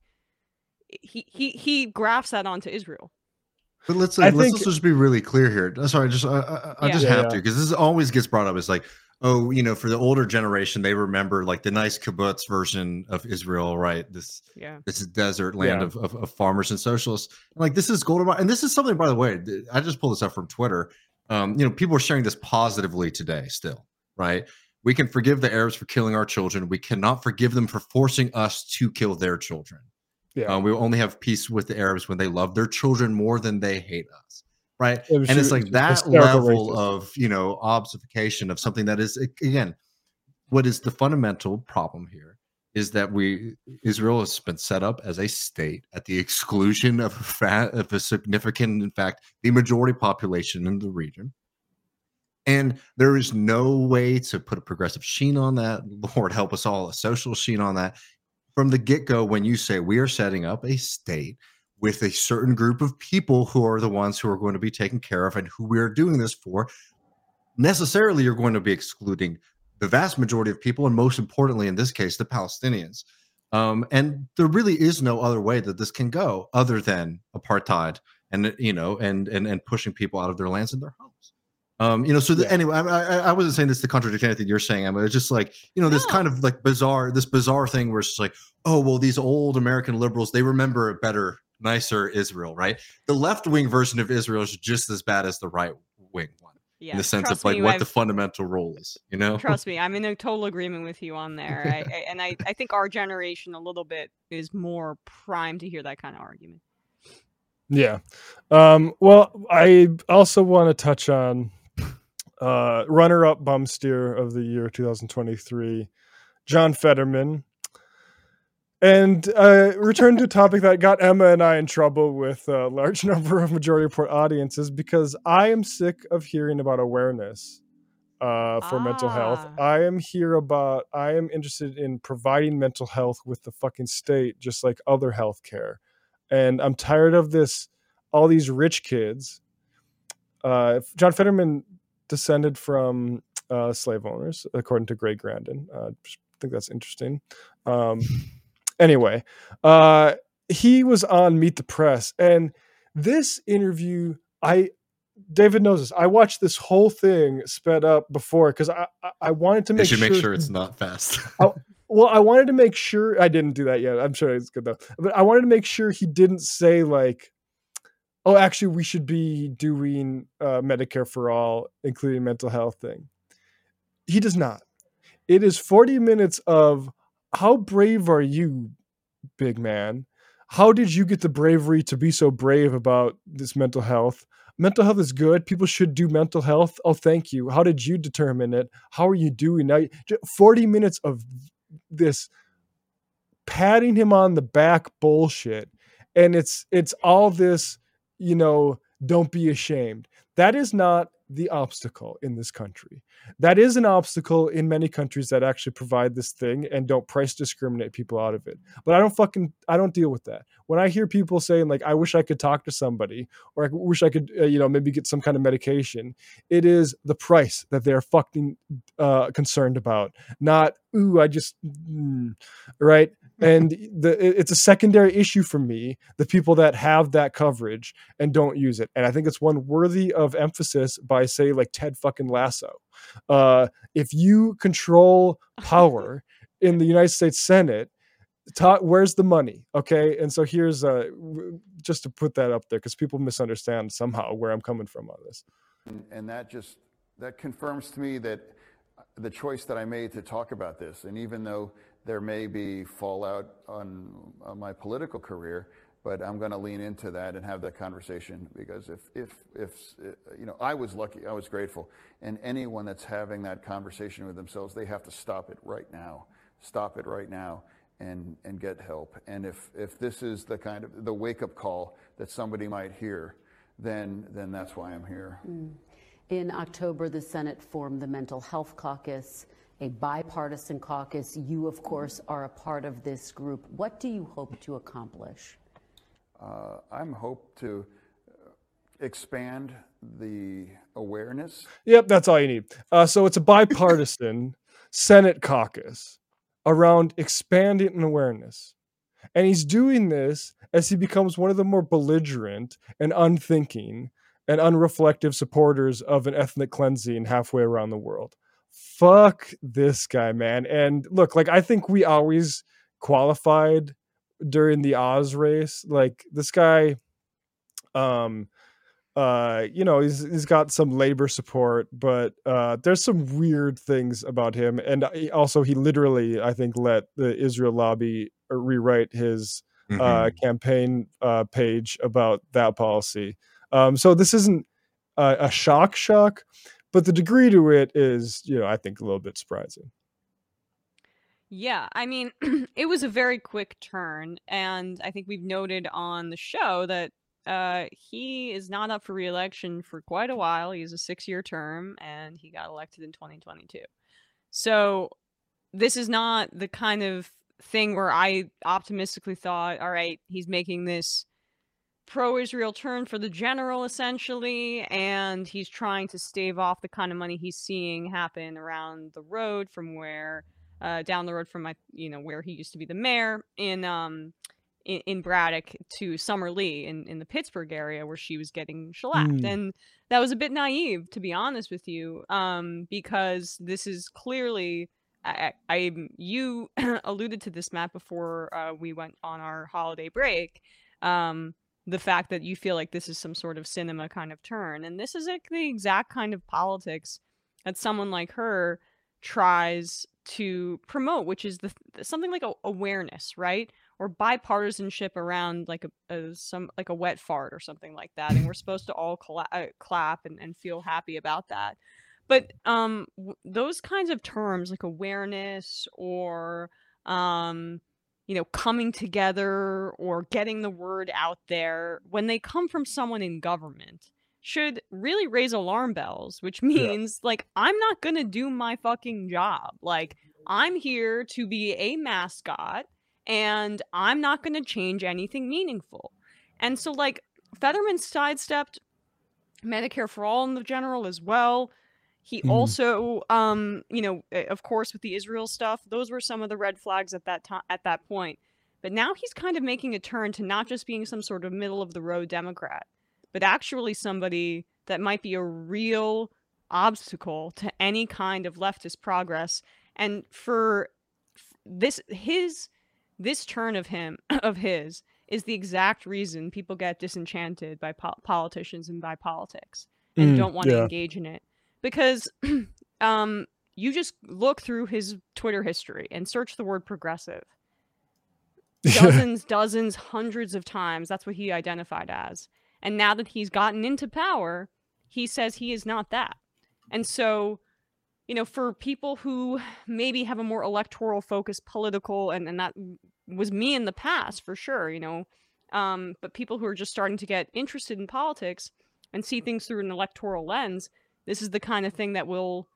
he he he grafts that onto Israel. But let's like, let's think, just be really clear here. Sorry, just I, I, I yeah. just have yeah, to because this always gets brought up. It's like oh, you know, for the older generation, they remember like the nice kibbutz version of Israel, right? This, yeah, this desert land yeah. of, of, of, farmers and socialists. Like this is golden, and this is something, by the way, I just pulled this up from Twitter. Um, you know, people are sharing this positively today, still, right? We can forgive the Arabs for killing our children. We cannot forgive them for forcing us to kill their children. Yeah, uh, we will only have peace with the Arabs when they love their children more than they hate us right? But and it's like that level racist. of you know obfuscation of something that is again, what is the fundamental problem here is that we Israel has been set up as a state at the exclusion of a, fa- of a significant, in fact, the majority population in the region. And there is no way to put a progressive sheen on that. Lord help us all, a social sheen on that. From the get go, when you say we are setting up a state with a certain group of people who are the ones who are going to be taken care of and who we are doing this for, necessarily you're going to be excluding the vast majority of people, and most importantly, in this case, the Palestinians. Um, and there really is no other way that this can go other than apartheid and you know and and and pushing people out of their lands and their homes. Um, you know, so the, Yeah. anyway, I, I, I wasn't saying this to contradict anything you're saying, Emma. It's just like you know this No. kind of like bizarre, this bizarre thing where it's just like, oh well, these old American liberals they remember a better, nicer Israel, right? The left wing version of Israel is just as bad as the right wing one Yeah, in the sense trust of like me, what I've- the fundamental role is. You know, Trust me, I'm in a total agreement with you on there. I, I, and I, I think our generation a little bit is more primed to hear that kind of argument. Yeah. Um, well, I also want to touch on uh, runner up bum steer of the year 2023, John Fetterman. And uh, return to a topic that got Emma and I in trouble with a large number of majority report audiences because I am sick of hearing about awareness uh, for mental health. Ah. I am here about, I am interested in providing mental health with the fucking state, just like other health care and I'm tired of this. All these rich kids. Uh, John Fetterman descended from uh, slave owners, according to Greg Grandin. Uh, I think that's interesting. Um, anyway, uh, he was on Meet the Press, and this interview, I David knows this. I watched this whole thing sped up before because I, I I wanted to make should sure make sure it's not fast. well, I wanted to make sure I didn't do that yet. I'm sure it's good though. But I wanted to make sure he didn't say like, "Oh, actually, we should be doing uh, Medicare for all, including mental health thing." He does not. It is 40 minutes of how brave are you, big man? How did you get the bravery to be so brave about this mental health? Mental health is good. People should do mental health. Oh, thank you. How did you determine it? How are you doing? Now, 40 minutes of this patting him on the back bullshit and it's it's all this you know don't be ashamed that is not the obstacle in this country. That is an obstacle in many countries that actually provide this thing and don't price discriminate people out of it. But i don't fucking i don't deal with that. When i hear people saying like i wish i could talk to somebody or i wish i could uh, you know maybe get some kind of medication it is the price that they're fucking uh, concerned about. Not ooh i just mm, right and the it's a secondary issue for me the people that have that coverage and don't use it. And i think it's one worthy of emphasis by say like ted fucking lasso. Uh if you control power in the united states senate ta- where's the money? Okay? And so here's uh w- just to put that up there because people misunderstand somehow where i'm coming from on this. And, and that just that confirms to me that uh, the choice that I made to talk about this, and even though there may be fallout on, my political career, but I'm going to lean into that and have that conversation because if, if, if, you know, I was lucky, I was grateful, and anyone that's having that conversation with themselves, they have to stop it right now. Stop it right now and, and get help. And if, if this is the kind of the wake up call that somebody might hear, then, then that's why I'm here. Mm. In October, the Senate formed the Mental Health Caucus, a bipartisan caucus. You, of course, are a part of this group. What do you hope to accomplish? Uh, I'm hope to uh, expand the awareness. Yep, that's all you need. Uh, so it's a bipartisan Senate caucus around expanding awareness. And he's doing this as he becomes one of the more belligerent and unthinking and unreflective supporters of an ethnic cleansing halfway around the world. Fuck this guy, man. And look, like, I think we always qualified during the Oz race. Like, this guy, um, uh you know he's he's got some labor support but uh there's some weird things about him and also he literally i think let the israel lobby uh, rewrite his uh Mhm. campaign uh page about that policy um so this isn't a, a shock shock, but the degree to it is, you know, I think a little bit surprising. Yeah, I mean, it was a very quick turn, and I think we've noted on the show that uh, he is not up for reelection for quite a while. He's a six-year term, and he got elected in 2022. So this is not the kind of thing where I optimistically thought, all right, he's making this pro-Israel turn for the general essentially, and he's trying to stave off the kind of money he's seeing happen around the road from where uh, down the road from my, you know, where he used to be the mayor in um in, in Braddock to Summer Lee in, in the Pittsburgh area where she was getting shellacked. Mm. And that was a bit naive, to be honest with you, um, because this is clearly. I, I I- you alluded to this Matt before uh, we went on our holiday break. Um, the fact that you feel like this is some sort of Sinema kind of turn, and this is like the exact kind of politics that someone like her tries to promote, which is the something like a, awareness, right? Or bipartisanship around like a, a some like a wet fart or something like that, and we're supposed to all cla- uh, clap and, and feel happy about that. But um, w- those kinds of terms like awareness or um, you know, coming together or getting the word out there when they come from someone in government should really raise alarm bells, which means like I'm not going to do my fucking job. Like I'm here to be a mascot and I'm not going to change anything meaningful. And so like Fetterman sidestepped Medicare for all in the general as well. He Mhm. also, um, you know, eh, of course, with the Israel stuff, those were some of the red flags at that time. At that point, but now he's kind of making a turn to not just being some sort of middle of the road Democrat, but actually somebody that might be a real obstacle to any kind of leftist progress. And for this, his this turn of him of his is the exact reason people get disenchanted by po- politicians and by politics and Mm, don't want to yeah. engage in it because um you just look through his twitter history and search the word progressive. Dozens dozens hundreds of times that's what he identified as. And now that he's gotten into power he says he is not that. And so you know for people who maybe have a more electoral focus, political and, and that was me in the past for sure you know um, but people who are just starting to get interested in politics and see things through an electoral lens this is the kind of thing that will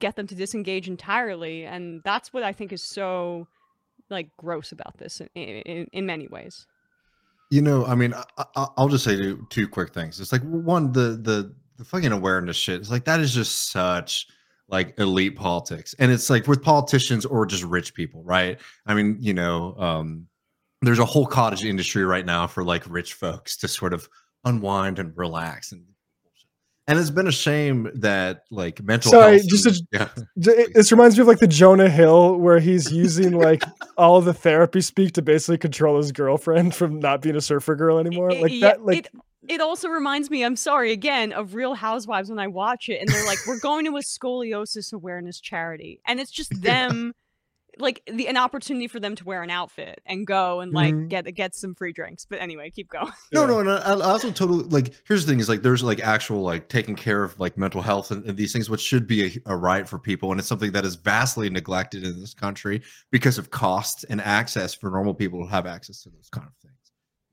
get them to disengage entirely and that's what i think is so like gross about this in, in, in many ways You know, I mean, I, I, I'll just say two, two quick things. It's like one, the the the fucking awareness shit. It's like that is just such like elite politics, and it's like with politicians or just rich people, right? I mean, you know, um, there's a whole cottage industry right now for like rich folks to sort of unwind and relax and. And it's been a shame that like mental Sorry, health. just and- a- yeah. D- it- This reminds me of like the Jonah Hill, where he's using like all the therapy speak to basically control his girlfriend from not being a surfer girl anymore. It- Like yeah, that, like it, it also reminds me i'm sorry again of real housewives when i watch it and they're like we're going to a scoliosis awareness charity and it's just them like the an opportunity for them to wear an outfit and go and like Mhm. get get some free drinks but anyway keep going No, Yeah. no, and I, I also totally like. Here's the thing: is like there's like actual like taking care of like mental health and, and these things, which should be a, a right for people, and it's something that is vastly neglected in this country because of cost and access for normal people to have access to those kind of things.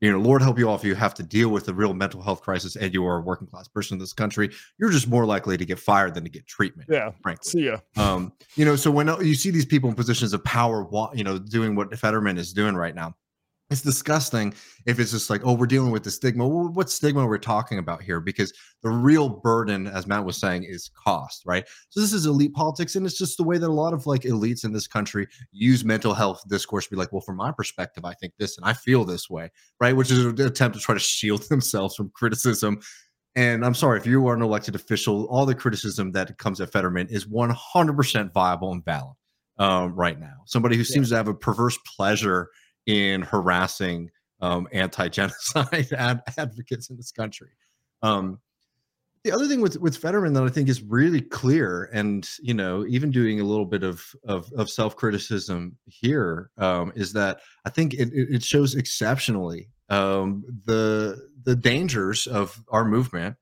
You know, Lord help you all if you have to deal with a real mental health crisis and you are a working class person in this country. You're just more likely to get fired than to get treatment. yeah. frankly See ya. um you know so when you see these people in positions of power you know doing what fetterman is doing right now it's disgusting if it's just like oh we're dealing with the stigma. Well, what stigma we're talking about here? Because the real burden as matt was saying is cost right? So this is elite politics and it's just the way that a lot of like elites in this country use mental health discourse to be like well from my perspective i think this and i feel this way right? Which is an attempt to try to shield themselves from criticism. And I'm sorry if you are an elected official, all the criticism that comes at Fetterman is 100% viable and valid um, right now. Somebody who seems to have a perverse pleasure in harassing um, anti-genocide ad- advocates in this country. Um, the other thing with with Fetterman that I think is really clear, and you know, even doing a little bit of of, of self criticism here, um, is that I think it, it shows exceptionally um, the the dangers of our movement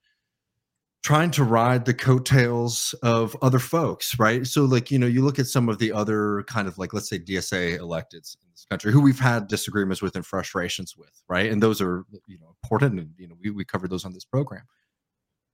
trying to ride the coattails of other folks, right? So, like, you know, you look at some of the other kind of like, let's say, DSA electeds in this country who we've had disagreements with and frustrations with, right? And those are, you know, important. And, you know, we, we covered those on this program.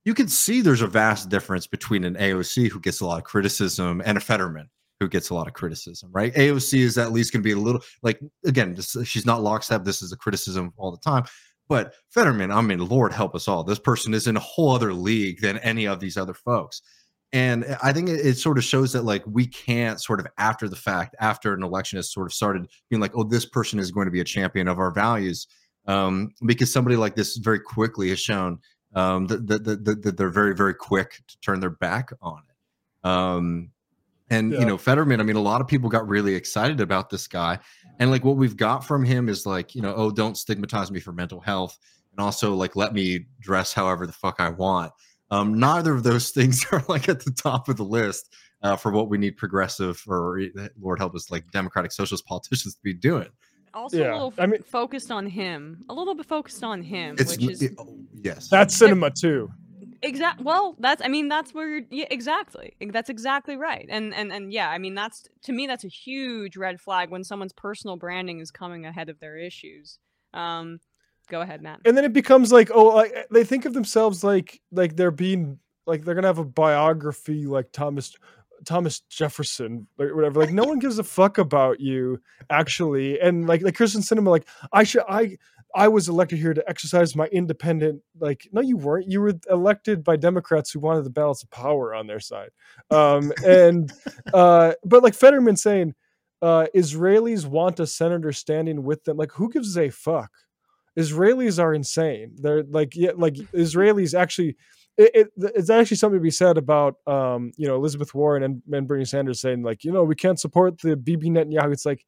You can see there's a vast difference between an AOC who gets a lot of criticism and a Fetterman who gets a lot of criticism, right? AOC is at least going to be a little like, again, this, she's not lockstep. This is a criticism all the time but Fetterman, I mean, Lord help us all. This person is in a whole other league than any of these other folks. And I think it, it, sort of shows that like we can't sort of after the fact, after an election has sort of started being like, oh, this person is going to be a champion of our values. Um, because somebody like this very quickly has shown um, that, that, that, that they're very, very quick to turn their back on it. Um, and yeah. you know, Fetterman, I mean, a lot of people got really excited about this guy. And like what we've got from him is like, you know, oh, don't stigmatize me for mental health. And also like let me dress however the fuck I want. Um, neither of those things are like at the top of the list uh, for what we need progressive or Lord help us, like democratic socialist politicians to be doing. Also, yeah. a little f- I mean, focused on him, a little bit focused on him. It's, which is, it, oh, yes, that's Sinema too. Exact. Well, that's. I mean, that's where you're. Yeah, exactly. That's exactly right. And and and yeah. I mean, that's to me, that's a huge red flag when someone's personal branding is coming ahead of their issues. Um, go ahead, Matt. And then it becomes like, oh, like they think of themselves like like they're being like they're gonna have a biography like Thomas Thomas Jefferson or whatever. Like no one gives a fuck about you actually. And like like Kyrsten Sinema, like I should I I was elected here to exercise my independent. Like, no, you weren't. You were elected by Democrats who wanted the balance of power on their side. Um, and uh, but like Fetterman saying, uh, Israelis want a senator standing with them. Like, who gives a fuck? Israelis are insane. They're like, yeah, like Israelis actually. It, it, it's actually something to be said about um, you know Elizabeth Warren and, and Bernie Sanders saying like you know we can't support the Bibi Netanyahu. It's like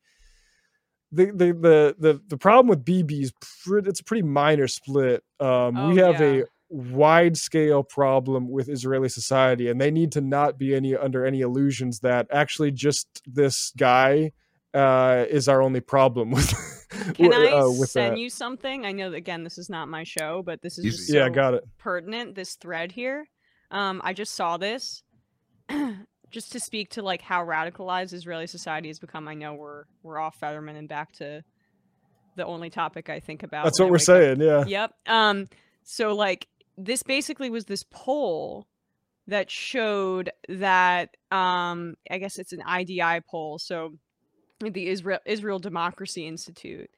the the the the, the problem with Bibi is it's a pretty minor split. Um, oh, we have yeah. a wide scale problem with Israeli society, and they need to not be any under any illusions that actually just this guy uh, is our only problem with. Can I uh, send that. you something? I know again this is not my show, but this is so yeah, got it. Pertinent. This thread here. Um, I just saw this. just to speak to like how radicalized Israeli society has become, I know we're we're off Fetterman and back to the only topic I think about. That's what we're saying, up. yeah. Yep. Um so like this basically was this poll that showed that um I guess it's an IDI poll, so the Israel Israel Democracy Institute.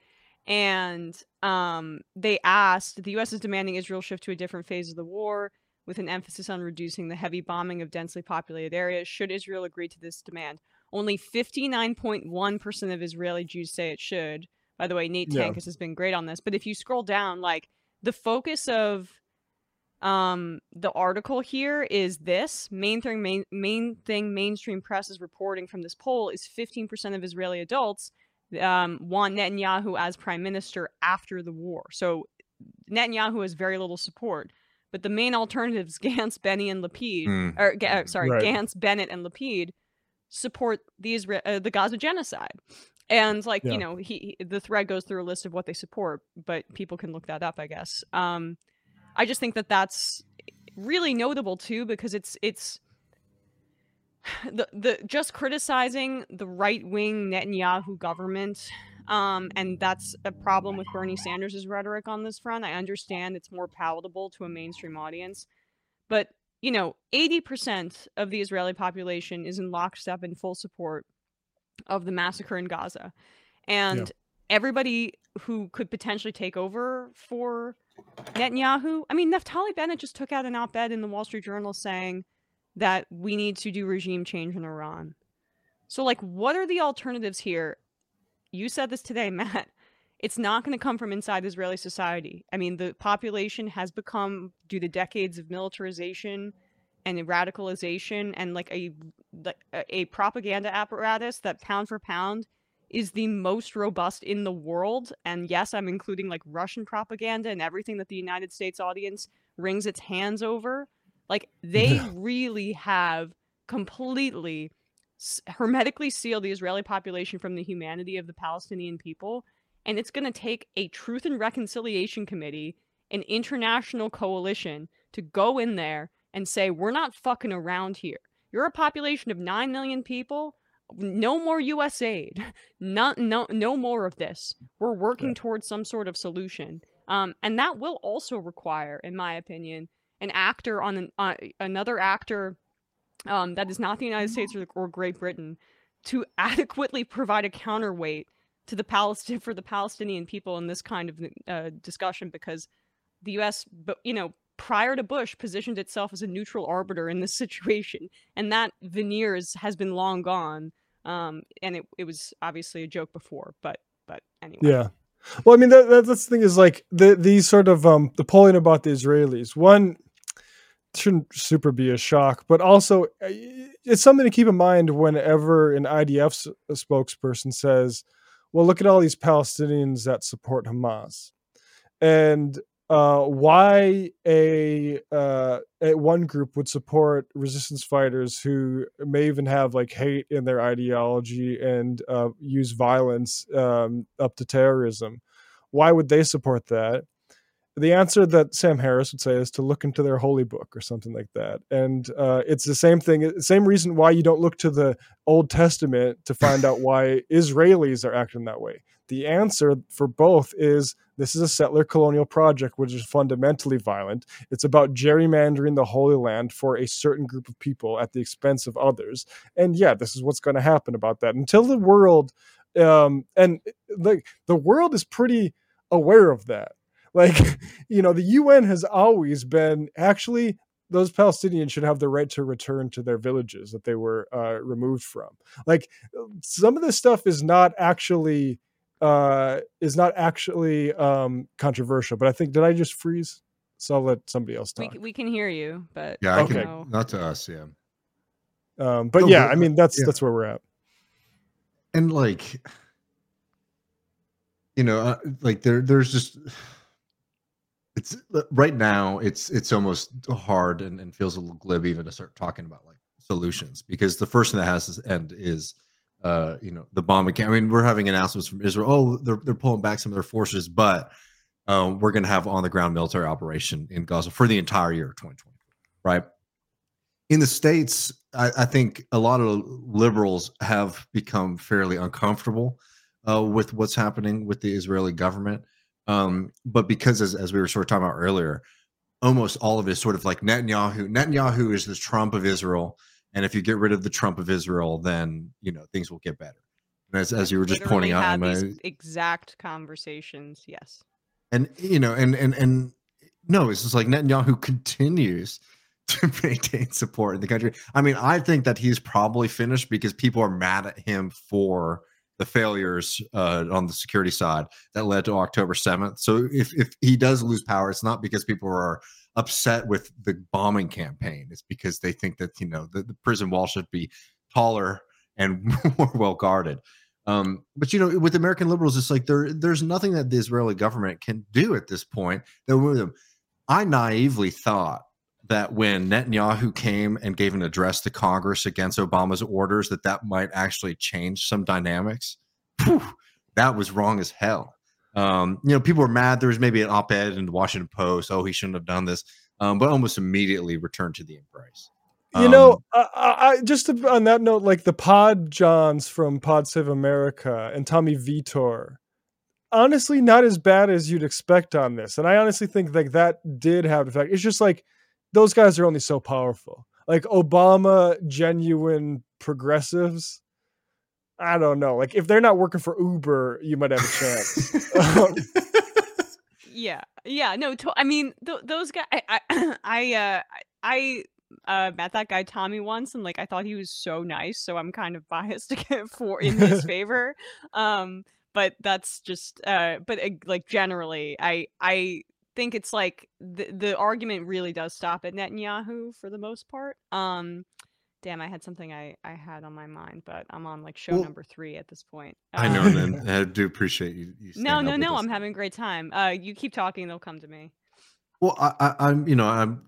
And um they asked the US is demanding Israel shift to a different phase of the war with an emphasis on reducing the heavy bombing of densely populated areas should Israel agree to this demand. Only 59.1% of Israeli Jews say it should. By the way, Nate yeah. Tankus has been great on this. But if you scroll down, like the focus of um the article here is this main thing main, main thing mainstream press is reporting from this poll is 15% of Israeli adults um, want Netanyahu as prime minister after the war. So Netanyahu has very little support. But the main alternatives, Gantz, Benny, and Lapid, mm. or uh, sorry, right. Gantz, Bennett, and Lapid, support the Israel, uh, the Gaza genocide. And like yeah. you know, he, he, the thread goes through a list of what they support, but people can look that up, I guess. Um, I just think that that's really notable too because it's it's the the just criticizing the right wing Netanyahu government um, and that's a problem with Bernie Sanders' rhetoric on this front. I understand it's more palatable to a mainstream audience. But, you know, 80% of the Israeli population is in lockstep in full support of the massacre in Gaza. And yeah. everybody who could potentially take over for Netanyahu, I mean, Naftali Bennett just took out an op ed in the Wall Street Journal saying that we need to do regime change in Iran. So, like, what are the alternatives here? You said this today, Matt. It's not going to come from inside Israeli society. I mean, the population has become, due to decades of militarization and radicalization and like a a propaganda apparatus that pound for pound is the most robust in the world. And yes, I'm including like Russian propaganda and everything that the United States audience wrings its hands over. Like they really have completely hermetically seal the Israeli population from the humanity of the Palestinian people. And it's going to take a Truth and Reconciliation Committee, an international coalition, to go in there and say, we're not fucking around here. You're a population of 9 million people. No more US aid. Not, no, no more of this. We're working Yeah. towards some sort of solution. Um, and that will also require, in my opinion, an actor on an, uh, another actor um, that is not the United States or, or Great Britain to adequately provide a counterweight to the Palestine for the Palestinian people in this kind of uh, discussion because the U.S. you know prior to Bush positioned itself as a neutral arbiter in this situation and that veneers has been long gone um, and it, it was obviously a joke before but but anyway Yeah. Well, I mean, that, that, that's the thing is like the these sort of um the polling about the Israelis. One shouldn't super be a shock, but also uh, it's something to keep in mind whenever an IDF spokesperson says, "Well, look at all these Palestinians that support Hamas," and uh, why a, uh, a one group would support resistance fighters who may even have like hate in their ideology and uh, use violence um, up to terrorism. Why would they support that? The answer that Sam Harris would say is to look into their holy book or something like that. And uh, it's the same thing, same reason why you don't look to the Old Testament to find out why Israelis are acting that way. The answer for both is this is a settler colonial project which is fundamentally violent. It's about gerrymandering the Holy Land for a certain group of people at the expense of others. And yeah, this is what's going to happen about that until the world um and like the world is pretty aware of that. Like, you know, the UN has always been actually those Palestinians should have the right to return to their villages that they were uh, removed from. Like, some of this stuff is not actually uh, is not actually um, controversial. But I think did I just freeze? So I'll let somebody else talk. c- we can hear you but Yeah, I Okay. can. no. Not to us, yeah. Um, but No, yeah, but, I mean that's yeah. that's where we're at. and like you know uh, like there there's just it's uh, right now it's it's almost hard and, and feels a little glib even to start talking about like solutions because the first thing that has to end is uh you know the bombing camp. I mean we're having announcements from israel. Oh they're, they're pulling back some of their forces but um, we're going to have on the ground military operation in gaza for the entire year of 2020 right? In the states I, I think a lot of liberals have become fairly uncomfortable uh, with what's happening with the israeli government um, but because as, as we were sort of talking about earlier almost all of it is sort of like netanyahu netanyahu is the trump of israel and if you get rid of the trump of israel then you know things will get better. And as, as you were just Literally pointing out these exact conversations yes. And you know and and and no it's just like netanyahu continues to maintain support in the country. I mean i think that he's probably finished because people are mad at him for the failures uh, on the security side that led to october 7th so if if he does lose power it's not because people are upset with the bombing campaign. It's because they think that you know the, the prison wall should be taller and more well guarded. Um, but you know, with American liberals, it's like there there's nothing that the Israeli government can do at this point that move them. I naively thought that when Netanyahu came and gave an address to Congress against Obama's orders, that that might actually change some dynamics. Whew, that was wrong as hell. Um, you know, people were mad. There was maybe an op-ed in the Washington Post. Oh, he shouldn't have done this. Um, but almost immediately returned to the embrace. You know, Um, I, I, I- just to, on that note, like the Pod Johns from Pod Save America and Tommy Vietor, honestly, not as bad as you'd expect on this. And I honestly think like that did have an effect. It's just like those guys are only so powerful. Like Obama, genuine progressives. I don't know. Like if they're not working for Uber, you might have a chance. Um, Yeah, yeah, no, to- I mean th- those guys. I, I, I, uh, I uh, met that guy Tommy once, and like I thought he was so nice, so I'm kind of biased to get for in his favor. Um, but that's just, uh, but uh, like generally, I, I think it's like the the argument really does stop at Netanyahu for the most part. Um, damn, I had something I I had on my mind, but I'm on like show Well, number three at this point. I know, Um, and I do appreciate you. you no, no, no. I'm having a great time. Uh, you keep talking; they'll come to me. Well, I, I, I'm, you know, I'm.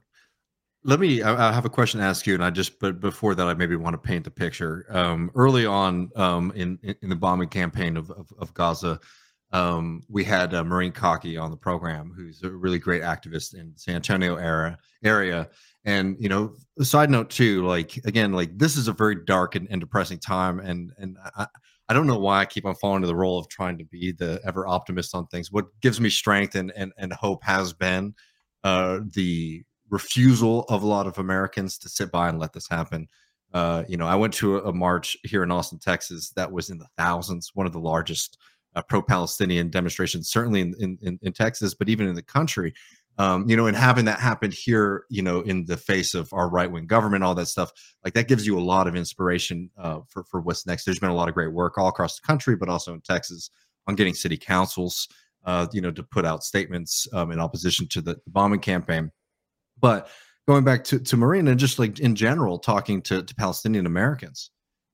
Let me. I, I have a question to ask you, and I just, but before that, I maybe want to paint the picture. Um, early on, um, in in in the bombing campaign of of, of Gaza, um, we had uh, Cockey on the program, who's a really great activist in San Antonio area area. And you know, side note too, like again, like this is a very dark and, and depressing time, and and I, I don't know why I keep on falling into the role of trying to be the ever optimist on things. What gives me strength and and, and hope has been uh, the refusal of a lot of Americans to sit by and let this happen. Uh, you know, I went to a, a, march here in Austin, Texas, that was in the thousands, one of the largest uh, pro-Palestinian demonstrations, certainly in, in, in Texas, but even in the country. Um, you know, and having that happen here, you know, in the face of our right-wing government, all that stuff, like that gives you a lot of inspiration uh, for for what's next. There's been a lot of great work all across the country, but also in Texas on getting city councils, uh, you know, to put out statements um, in opposition to the, bombing campaign. But going back to, to Marina, just like in general, talking to, to Palestinian Americans,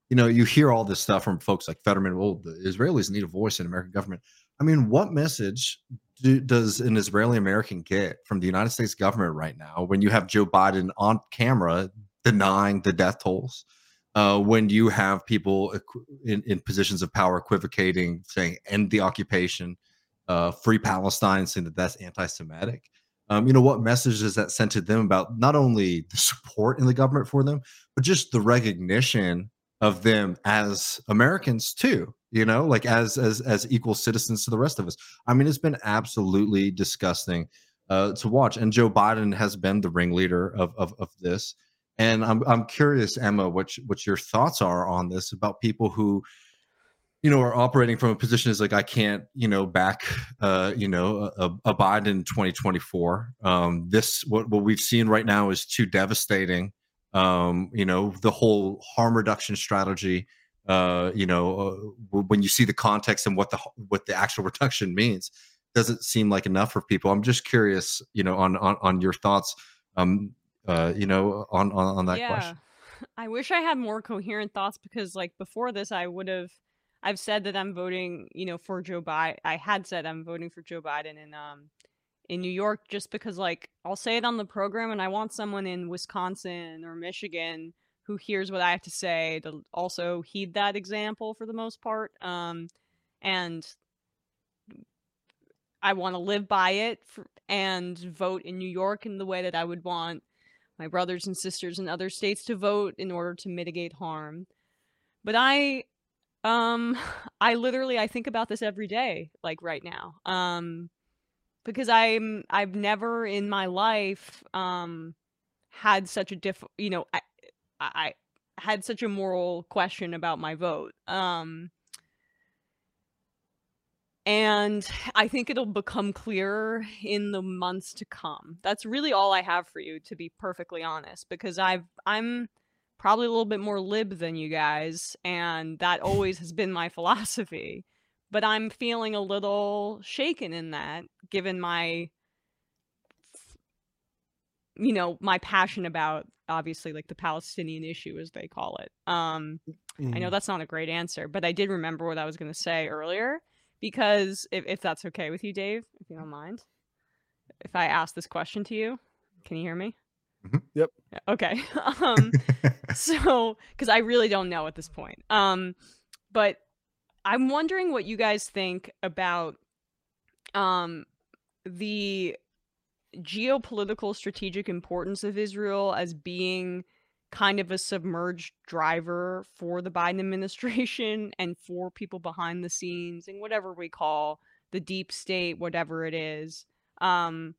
you know, you hear all this stuff from folks like Fetterman. Well, the Israelis need a voice in American government. I mean, what message do, does an Israeli American get from the United States government right now when you have Joe Biden on camera denying the death tolls? Uh, when you have people in, in positions of power equivocating, saying end the occupation, uh, free Palestine, saying that that's anti-Semitic um, you know what message is that sent to them about not only the support in the government for them but just the recognition of them as americans too you know like as as as equal citizens to the rest of us i mean it's been absolutely disgusting uh, to watch and joe biden has been the ringleader of of, of this and i'm i'm curious emma what what your thoughts are on this about people who you know, are operating from a position is like I can't, you know, back, uh, you know, a, a Biden in 2024. Um, this what what we've seen right now is too devastating. Um, you know, the whole harm reduction strategy. Uh, you know, uh, when you see the context and what the what the actual reduction means, doesn't seem like enough for people. I'm just curious, you know, on on, on your thoughts. Um, uh, you know, on on, on that yeah. question. I wish I had more coherent thoughts because, like, before this, I would have I've said that I'm voting, you know, for Joe Biden. I had said I'm voting for Joe Biden and um in New York just because like I'll say it on the program and I want someone in Wisconsin or Michigan who hears what I have to say to also heed that example for the most part. Um and I want to live by it for, and vote in New York in the way that I would want my brothers and sisters in other states to vote in order to mitigate harm. But I um, I literally I think about this every day, like right now. Um, because I'm I've never in my life um had such a diff you know I I had such a moral question about my vote. Um and I think it'll become clearer in the months to come. That's really all I have for you to be perfectly honest because I've I'm probably a little bit more lib than you guys, and that always has been my philosophy. But I'm feeling a little shaken in that, given my, you know, my passion about obviously like the Palestinian issue, as they call it. Um, mm. I know mm. that's not a great answer, but I did remember what I was going to say earlier because if, if that's okay with you, Dave, if you don't mind, if I ask this question to you, can you hear me? Mm-hmm. Yep. Okay. um, so, because I really don't know at this point. Um, but I'm wondering what you guys think about um the geopolitical strategic importance of Israel as being kind of a submerged driver for the Biden administration and for people behind the scenes and whatever we call the deep state, whatever it is. Um,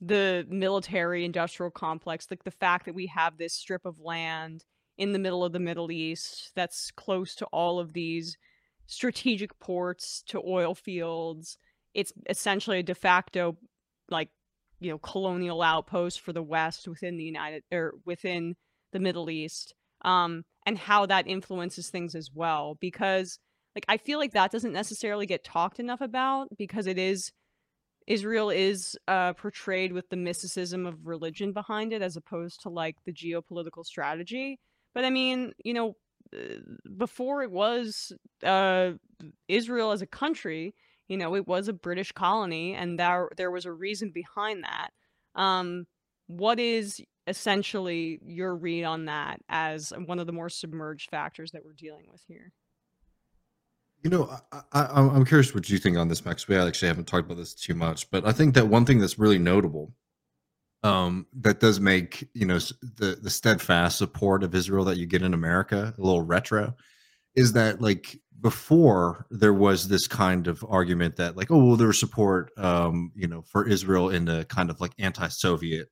the military industrial complex, like the fact that we have this strip of land in the middle of the Middle East that's close to all of these strategic ports to oil fields. It's essentially a de facto like you know colonial outpost for the West within the United or within the Middle East. Um, and how that influences things as well because like I feel like that doesn't necessarily get talked enough about because it is Israel is uh, portrayed with the mysticism of religion behind it as opposed to like the geopolitical strategy. But I mean, you know, before it was uh, Israel as a country, you know, it was a British colony, and there there was a reason behind that. Um, what is essentially your read on that as one of the more submerged factors that we're dealing with here? You know, I, I'm curious what you think on this, Max. We actually haven't talked about this too much, but I think that one thing that's really notable um, that does make you know the the steadfast support of Israel that you get in America a little retro is that like before there was this kind of argument that like oh well there was support um, you know for Israel in the kind of like anti-Soviet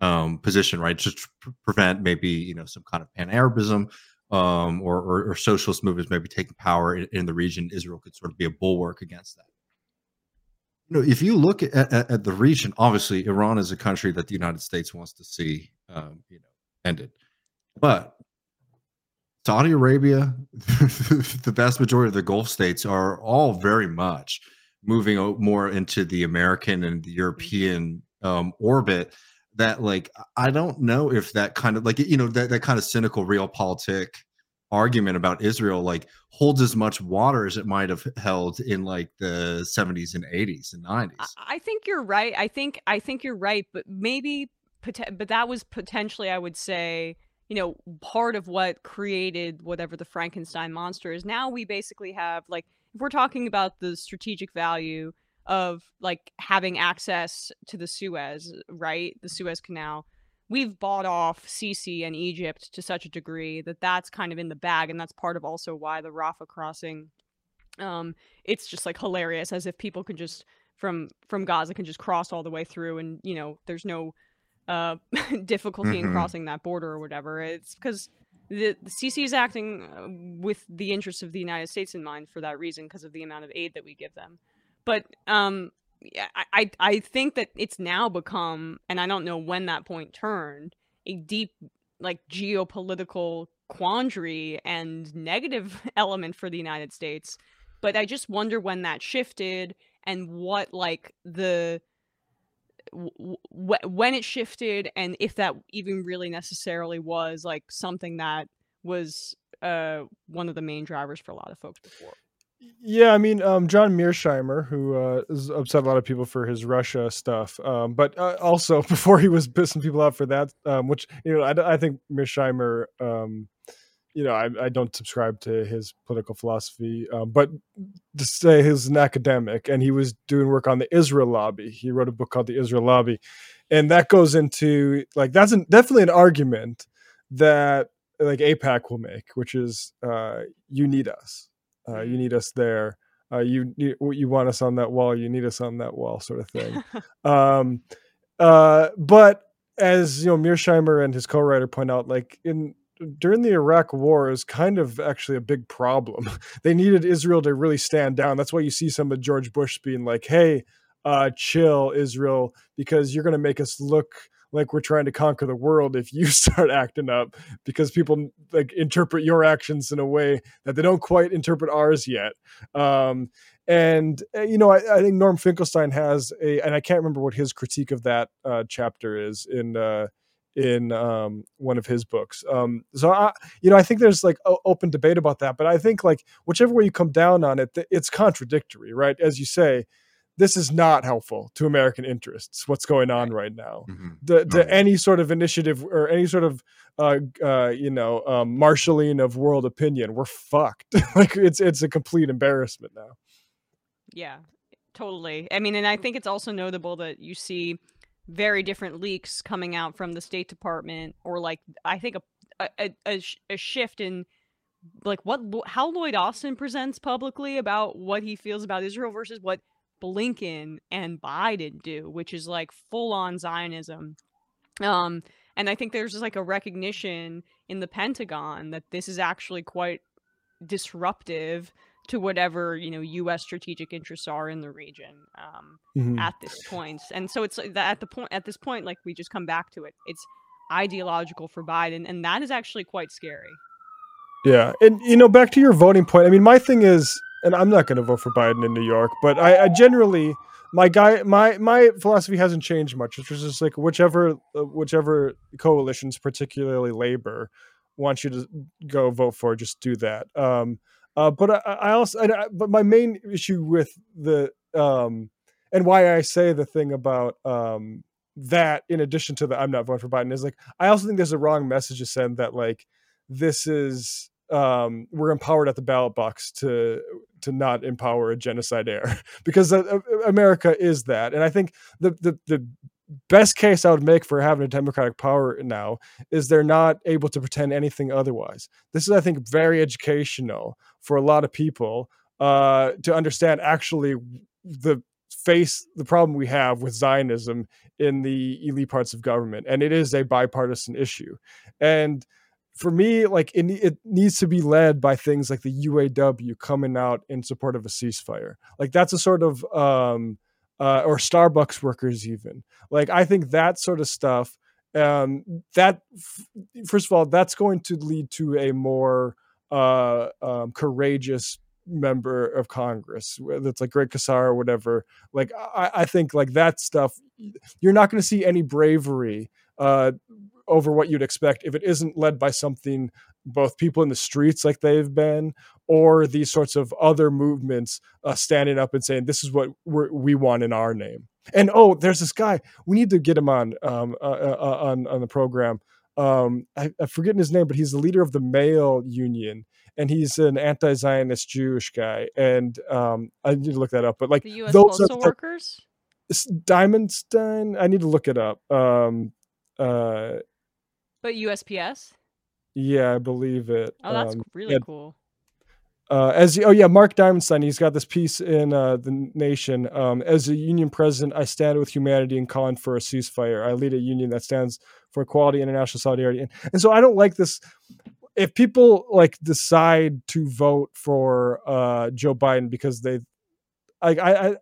um, position right? Just to prevent maybe you know some kind of pan-Arabism um, or, or, or socialist movements maybe taking power in, in the region Israel could sort of be a bulwark against that you know, if you look at, at, at, the region, obviously Iran is a country that the United States wants to see, um, you know, ended. But Saudi Arabia, the vast majority of the Gulf states are all very much moving more into the American and the European um, orbit. That, like, I don't know if that kind of like you know that that kind of cynical real realpolitik argument about Israel like holds as much water as it might have held in like the 70s and 80s and 90s. I think you're right. I think I think you're right, but maybe but that was potentially I would say, you know, part of what created whatever the Frankenstein monster is. Now we basically have like if we're talking about the strategic value of like having access to the Suez, right? The Suez Canal we've bought off Sisi and Egypt to such a degree that that's kind of in the bag, and that's part of also why the Rafah crossing. Um, it's just like hilarious, as if people can just from from Gaza can just cross all the way through, and you know, there's no uh difficulty mm-hmm. in crossing that border or whatever. It's because the, the Sisi is acting uh, with the interests of the United States in mind for that reason, because of the amount of aid that we give them. But um, I, I think that it's now become, and I don't know when that point turned, a deep like geopolitical quandary and negative element for the United States. But I just wonder when that shifted and what like the w- when it shifted and if that even really necessarily was like something that was uh one of the main drivers for a lot of folks before. Yeah, I mean, um, John Mearsheimer, who uh, has upset a lot of people for his Russia stuff, um, but uh, also before he was pissing people off for that, um, which you know, I, I think Mearsheimer, um, you know, I, I, don't subscribe to his political philosophy, um, but to say he's an academic and he was doing work on the Israel lobby. He wrote a book called The Israel Lobby, and that goes into like that's an, definitely an argument that like AIPAC will make, which is uh, you need us uh, you mm-hmm. need us there. Uh, you, you you want us on that wall you need us on that wall sort of thing. Um, uh, but as you know mearsheimer and his co-writer point out like in during the iraq war is kind of actually a big problem. They needed israel to really stand down. That's why you see some of george bush being like hey uh, chill israel because you're going to make us look like we're trying to conquer the world if you start acting up because people like interpret your actions in a way that they don't quite interpret ours yet. Um, and uh, you know, I, I, think Norm Finkelstein has a, and I can't remember what his critique of that uh, chapter is in uh, in um, one of his books. Um, so I, you know, I think there's like open debate about that, but I think like whichever way you come down on it, it's contradictory, right? As you say, this is not helpful to American interests. What's going on right now? Mm-hmm. The, the, any sort of initiative or any sort of uh, uh, you know um, marshaling of world opinion, we're fucked. like it's it's a complete embarrassment now. Yeah, totally. I mean, and I think it's also notable that you see very different leaks coming out from the State Department, or like I think a a, a, a shift in like what how Lloyd Austin presents publicly about what he feels about Israel versus what Blinken and Biden do, which is like full on Zionism. Um, and I think there's just like a recognition in the Pentagon that this is actually quite disruptive to whatever you know U.S. strategic interests are in the region um, mm-hmm. at this point. And so it's that at the point at this point, like we just come back to it. It's ideological for Biden, and that is actually quite scary. Yeah, and you know, back to your voting point. I mean, my thing is and I'm not going to vote for Biden in New York, but I, I, generally my guy my my philosophy hasn't changed much. It's just like whichever whichever coalitions, particularly Labor, wants you to go vote for, just do that. Um, uh, but I, I also I, but my main issue with the um, and why I say the thing about um, that in addition to the I'm not voting for Biden is like I also think there's a wrong message to send that like this is um, we're empowered at the ballot box to to not empower a genocide heir because uh, America is that, and I think the the the best case I would make for having a democratic power now is they're not able to pretend anything otherwise. This is, I think, very educational for a lot of people uh, to understand actually the face the problem we have with Zionism in the elite parts of government, and it is a bipartisan issue. And for me, like it, it needs to be led by things like the UAW coming out in support of a ceasefire. Like that's a sort of um, uh, or Starbucks workers even. Like I think that sort of stuff. Um, that first of all, that's going to lead to a more uh, um, courageous member of Congress. That's like Greg Casar or whatever. Like I, I think like that stuff. You're not going to see any bravery uh, over what you'd expect if it isn't led by something both people in the streets like they've been or these sorts of other movements uh, standing up and saying this is what we want in our name. And oh there's this guy we need to get him on um, uh, uh, uh, on on the program. Um, I, i'm forgetting his name but he's the leader of the mail union and he's an anti-zionist jewish guy and um, i need to look that up but like the US those postal workers? Dimondstein? I need to look it up. Um, uh, but usps yeah, I believe it. Oh, that's um, really yeah, cool. Uh, as oh yeah, Mark Dimondstein, he's got this piece in uh, the Nation. Um, as a union president, I stand with humanity and calling for a ceasefire. I lead a union that stands for equality, international solidarity, and, and so I don't like this. If people like decide to vote for uh, Joe Biden because they, like I, I,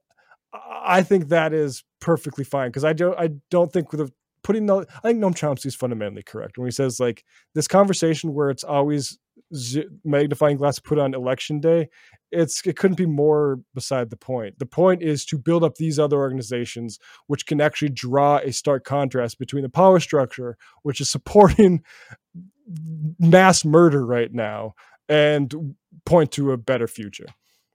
I think that is perfectly fine because I don't I don't think the putting the I think Noam Chomsky is fundamentally correct when he says like this conversation where it's always z- magnifying glass put on election day it's it couldn't be more beside the point. The point is to build up these other organizations which can actually draw a stark contrast between the power structure which is supporting mass murder right now and point to a better future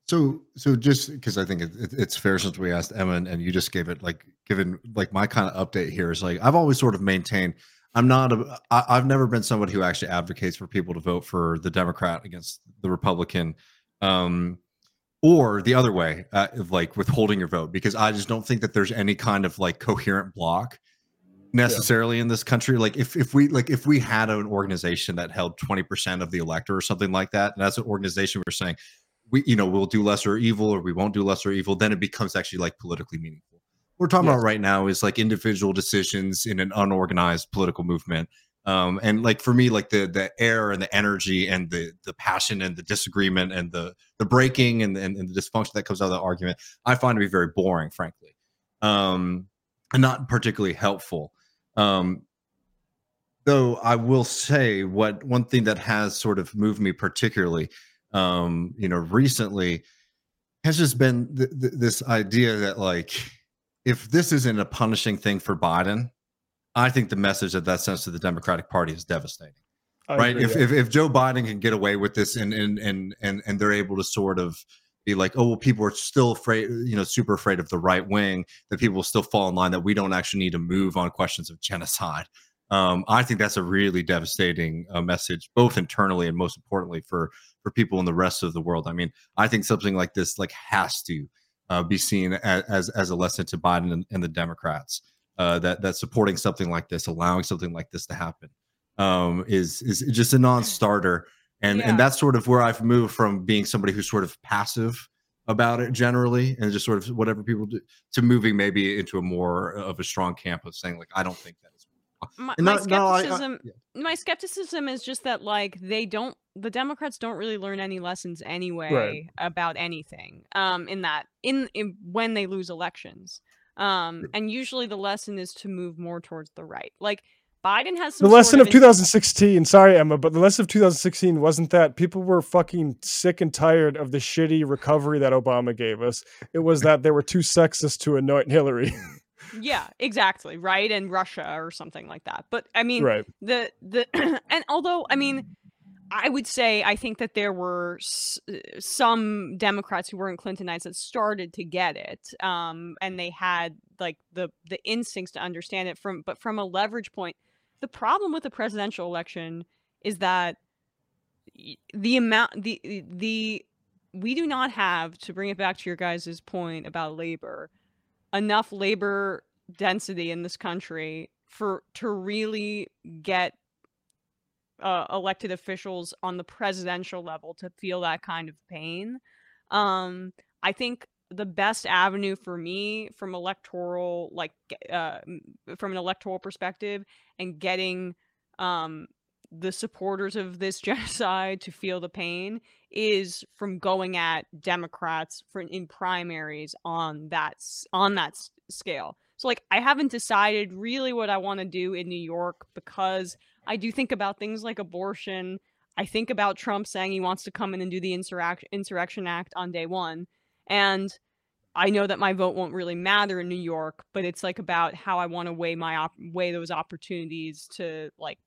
so, so just because I think it, it, it's fair since we asked Emma and, and, you just gave it like given like my kind of update here is like I've always sort of maintained I'm not a I, I've never been somebody who actually advocates for people to vote for the Democrat against the Republican, um, or the other way uh, of like withholding your vote because I just don't think that there's any kind of like coherent block necessarily yeah. in this country like if if we like if we had an organization that held 20% of the electorate or something like that and that's an organization we're saying we you know we'll do lesser evil or we won't do lesser evil then it becomes actually like politically meaningful. What we're talking yes. about right now is like individual decisions in an unorganized political movement. Um, and like for me like the the air and the energy and the the passion and the disagreement and the the breaking and, and, and the dysfunction that comes out of the argument i find to be very boring frankly um, and not particularly helpful. Um, though i will say what one thing that has sort of moved me particularly um, you know, recently has just been th- th- this idea that like if this isn't a punishing thing for Biden, I think the message that that sends to the Democratic Party is devastating. I right? If, if if Joe Biden can get away with this and and and and and they're able to sort of be like, oh well, people are still afraid, you know, super afraid of the right wing, that people will still fall in line, that we don't actually need to move on questions of genocide. Um, I think that's a really devastating uh, message, both internally and most importantly for for people in the rest of the world. I mean, I think something like this like has to uh, be seen as, as, as a lesson to Biden and, and the Democrats uh, that that supporting something like this, allowing something like this to happen, um, is is just a non-starter. And yeah. and that's sort of where I've moved from being somebody who's sort of passive about it generally and just sort of whatever people do to moving maybe into a more of a strong camp of saying like I don't think that my, my skepticism I, I, yeah. my skepticism is just that like they don't the democrats don't really learn any lessons anyway right. about anything um in that in, in when they lose elections um and usually the lesson is to move more towards the right like Biden has the lesson of, of 2016. Sorry, Emma, but the lesson of 2016 wasn't that people were fucking sick and tired of the shitty recovery that Obama gave us. It was that they were too sexist to anoint Hillary. yeah exactly right and russia or something like that but i mean right. the the and although i mean i would say i think that there were s- some democrats who weren't clintonites that started to get it um and they had like the the instincts to understand it from but from a leverage point the problem with the presidential election is that the amount the the we do not have to bring it back to your guys' point about labor enough labor density in this country for to really get uh, elected officials on the presidential level to feel that kind of pain. Um, I think the best avenue for me from electoral like uh, from an electoral perspective and getting um, the supporters of this genocide to feel the pain is from going at Democrats for in primaries on that on that scale. So like I haven't decided really what I want to do in New York because I do think about things like abortion. I think about Trump saying he wants to come in and do the Insurrection Insurrection Act on day 1 and I know that my vote won't really matter in New York, but it's like about how I want to weigh my op- weigh those opportunities to like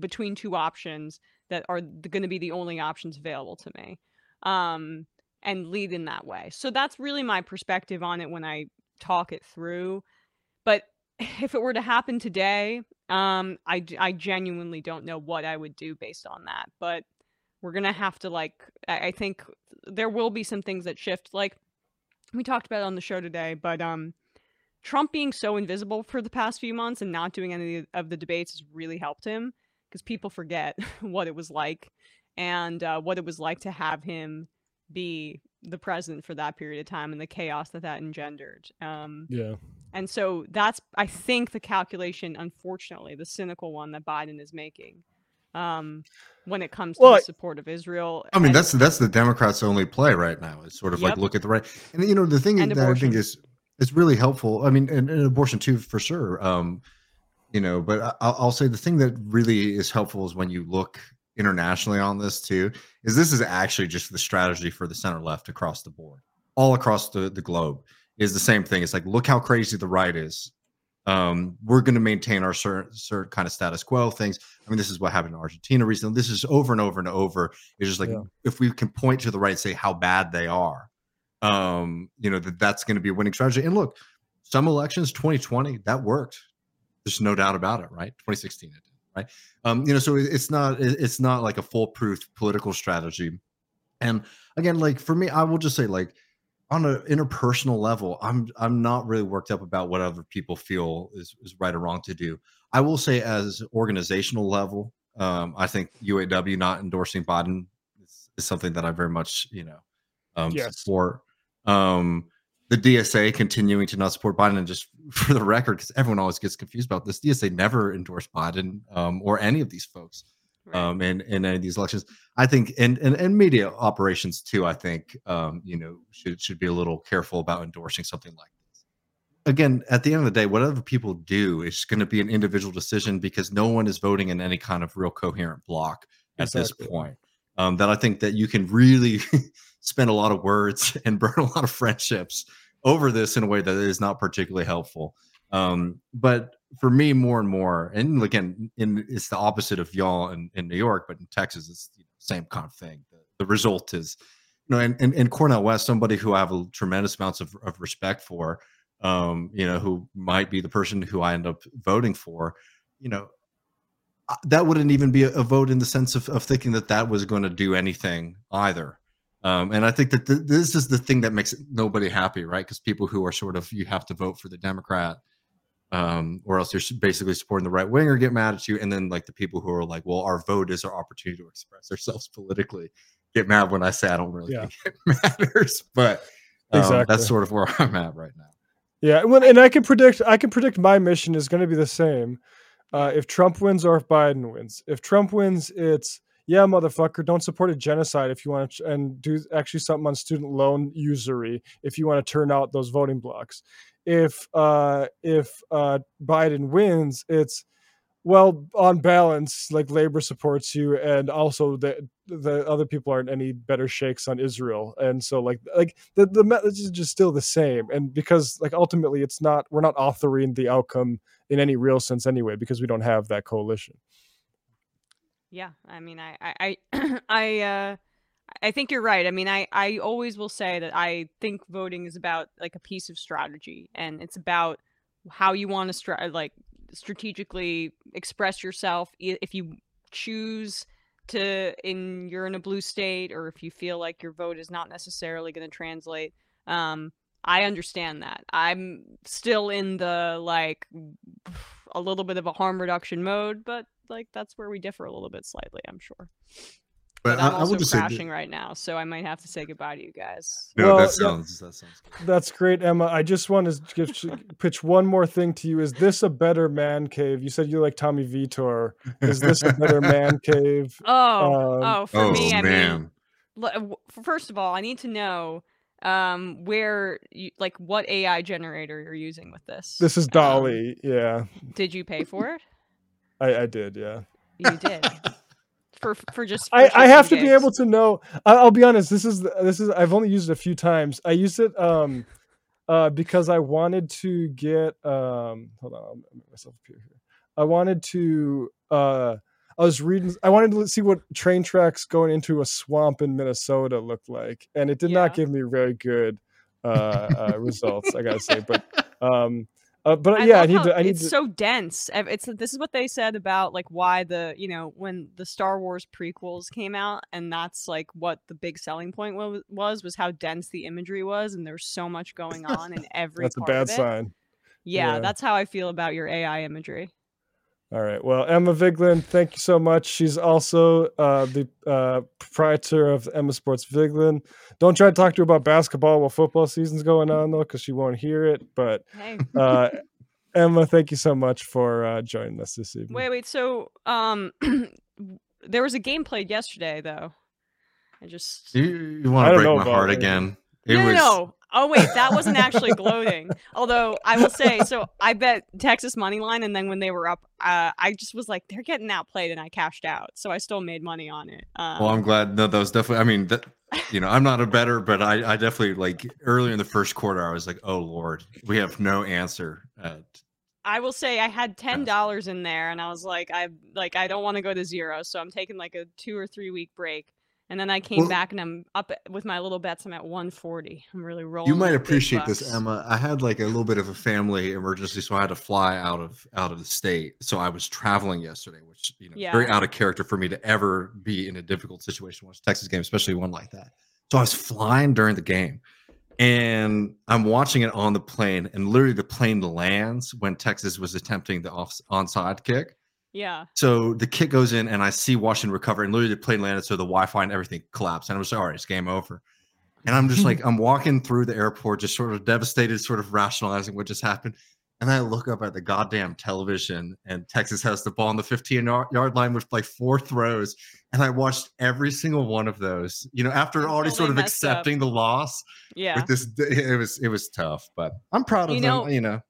between two options that are going to be the only options available to me, um, and lead in that way. So that's really my perspective on it when I talk it through. But if it were to happen today, um, I I genuinely don't know what I would do based on that. But we're gonna have to like I I think there will be some things that shift. Like we talked about on the show today, but um, Trump being so invisible for the past few months and not doing any of the debates has really helped him because people forget what it was like and uh, what it was like to have him be the president for that period of time and the chaos that that engendered. Um, Yeah. and so that's, I think, the calculation, unfortunately, the cynical one that Biden is making um, when it comes to Well, the support of Israel. I mean, and- that's that's the Democrats' only play right now. Is sort of like look at the right, and you know the thing And that I think is is really helpful. I mean, and, and abortion too, for sure. Um, you know, but I, I'll I'll say the thing that really is helpful is when you look internationally on this too. Is this is actually just the strategy for the center left across the board, all across the the globe. Is the same thing. It's like look how crazy the right is. Um, we're going to maintain our certain, certain kind of status quo things. I mean, this is what happened in Argentina recently. This is over and over and over. It's just like Yeah. if we can point to the right, and say how bad they are, um, you know, that that's going to be a winning strategy. And look, some elections, 2020, that worked. There's no doubt about it, right? 2016, it did, right? Um, you know, so it's not it's not like a foolproof political strategy. And again, like for me, I will just say, like on an interpersonal level, I'm I'm not really worked up about what other people feel is, is right or wrong to do. I will say, as organizational level, um, I think UAW not endorsing Biden is, is something that I very much, you know, um, Yes. support. Um, the DSA continuing to not support Biden, and just for the record, because everyone always gets confused about this, DSA never endorsed Biden um, or any of these folks Right. um, in in any of these elections. I think, and and, and media operations too. I think um, you know should should be a little careful about endorsing something like this. Again, at the end of the day, whatever people do is going to be an individual decision because no one is voting in any kind of real coherent block at Exactly. this point. Um, that I think that you can really spend a lot of words and burn a lot of friendships over this in a way that is not particularly helpful. Um, but for me, more and more, and again, in it's the opposite of y'all in, in New York, but in Texas, it's the same kind of thing. The, the result is, you know, and, and, and Cornel West, somebody who I have a tremendous amounts of, of respect for, um, you know, who might be the person who I end up voting for, you know, that wouldn't even be a, vote in the sense of, of thinking that that was going to do anything either. Um, and I think that th- this is the thing that makes nobody happy, right? Because people who are sort of you have to vote for the Democrat, um, or else you're basically supporting the right wing or get mad at you, and then like the people who are like, well, our vote is our opportunity to express ourselves politically, get mad when I say I don't really Yeah. think it matters. But um, Exactly. that's sort of where I'm at right now. Yeah, well, and I can predict. I can predict my mission is going to be the same. Uh, if Trump wins or if Biden wins. If Trump wins, it's yeah, motherfucker, don't support a genocide if you want to, and do actually something on student loan usury if you want to turn out those voting blocks. If uh, if uh, Biden wins, it's well on balance, like labor supports you, and also the the other people aren't any better shakes on Israel, and so like like the the message is just still the same, and because like ultimately it's not we're not authoring the outcome in any real sense anyway because we don't have that coalition. Yeah, I mean, I, I, I, I, uh, I think you're right. I mean, I, I always will say that I think voting is about like a piece of strategy, and it's about how you want to stra- like strategically express yourself. If you choose to in you're in a blue state or if you feel like your vote is not necessarily going to translate um i understand that i'm still in the like a little bit of a harm reduction mode but like that's where we differ a little bit slightly i'm sure but, But i'm I, I also would just say that- crashing right now so i might have to say goodbye to you guys no, Well, that yeah. sounds that sounds good. That's great, Emma. I just want to give, pitch one more thing to you. Is this a better man cave? You said you like Tommy Vietor. Is this a better man cave? oh Um, oh for oh me i mean man. l- w- f- first of all, I need to know um where you like what AI generator you're using with this. This is Um, DALL-E. yeah, did you pay for it? I, I did. Yeah. You did. for for just I, for I shits have to be able to know. I, I'll be honest. This is this is. I've only used it a few times. I used it um, uh, because I wanted to get um. Hold on, I'll make myself appear here. I wanted to. Uh, I was reading. I wanted to see what train tracks going into a swamp in Minnesota looked like, and it did not give me very good uh, uh, results. I gotta say, but um, uh, but I yeah, I need to. I need it's to. so dense. It's this is what they said about like why the you know when the Star Wars prequels came out, and that's like what the big selling point was was was how dense the imagery was, and there's so much going on in every. That's a bad sign. Yeah, Yeah. that's how I feel about your AI imagery. All right. Well, Emma Vigeland, thank you so much. She's also uh, the uh, proprietor of Emma Sports Vigeland. Don't try to talk to her about basketball while football season's going on, though, because she won't hear it. But Hey. uh, Emma, thank you so much for uh, joining us this evening. Wait, wait. So, um, there was a game played yesterday, though. I just You, you want to break my heart it. again? It no, no, was no. Oh wait, that wasn't actually gloating. Although I will say, so I bet Texas money line, and then when they were up, uh, I just was like, they're getting outplayed, and I cashed out. So I still made money on it. Um, Well, I'm glad. No, that was definitely. I mean, that you know, I'm not a better, but I, I definitely like earlier in the first quarter, I was like, oh lord, we have no answer. Uh, I will say I had ten dollars in there, and I was like, I like I don't want to go to zero, so I'm taking like a two or three week break. And then I came Well- back, and I'm up with my little bets. I'm at 140. I'm really rolling. you might appreciate this. Emma. I had like a little bit of a family emergency, so I had to fly out of out of the state. So I was traveling yesterday, which you know, is very out of character for me to ever be in a difficult situation watch a Texas game, especially one like that. So I was flying during the game, and I'm watching it on the plane, and literally the plane lands when Texas was attempting the off onside kick. Yeah. So the kick goes in, and I see Washington recover, and literally the plane landed, so the Wi-Fi and everything collapsed. And I was like, all right, it's game over. And I'm just like, I'm walking through the airport, just sort of devastated, sort of rationalizing what just happened. And I look up at the goddamn television, and Texas has the ball on the 15 yard line with like four throws. And I watched every single one of those. You know, after Until already sort of messed up. accepting the loss Yeah. with this, it was it was tough, but I'm proud of You them. know, you know,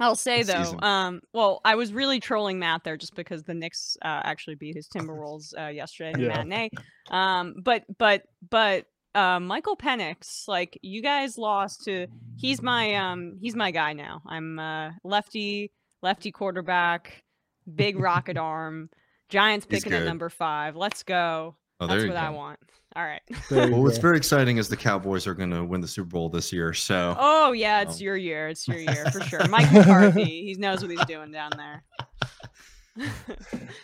I'll say though, season. um, well, I was really trolling Matt there just because the Knicks uh, actually beat his Timberwolves uh, yesterday in the Yeah. matinee. Um, but but but uh, Michael Penix, like you guys lost to, he's my um he's my guy now. I'm uh, lefty lefty quarterback, big rocket arm. Giants picking at number five. Let's go. Oh, That's what I want. All right. There you well, what's very exciting is the Cowboys are going to win the Super Bowl this year. So Oh yeah, it's Um, your year. It's your year for sure. Mike McCarthy, he knows what he's doing down there.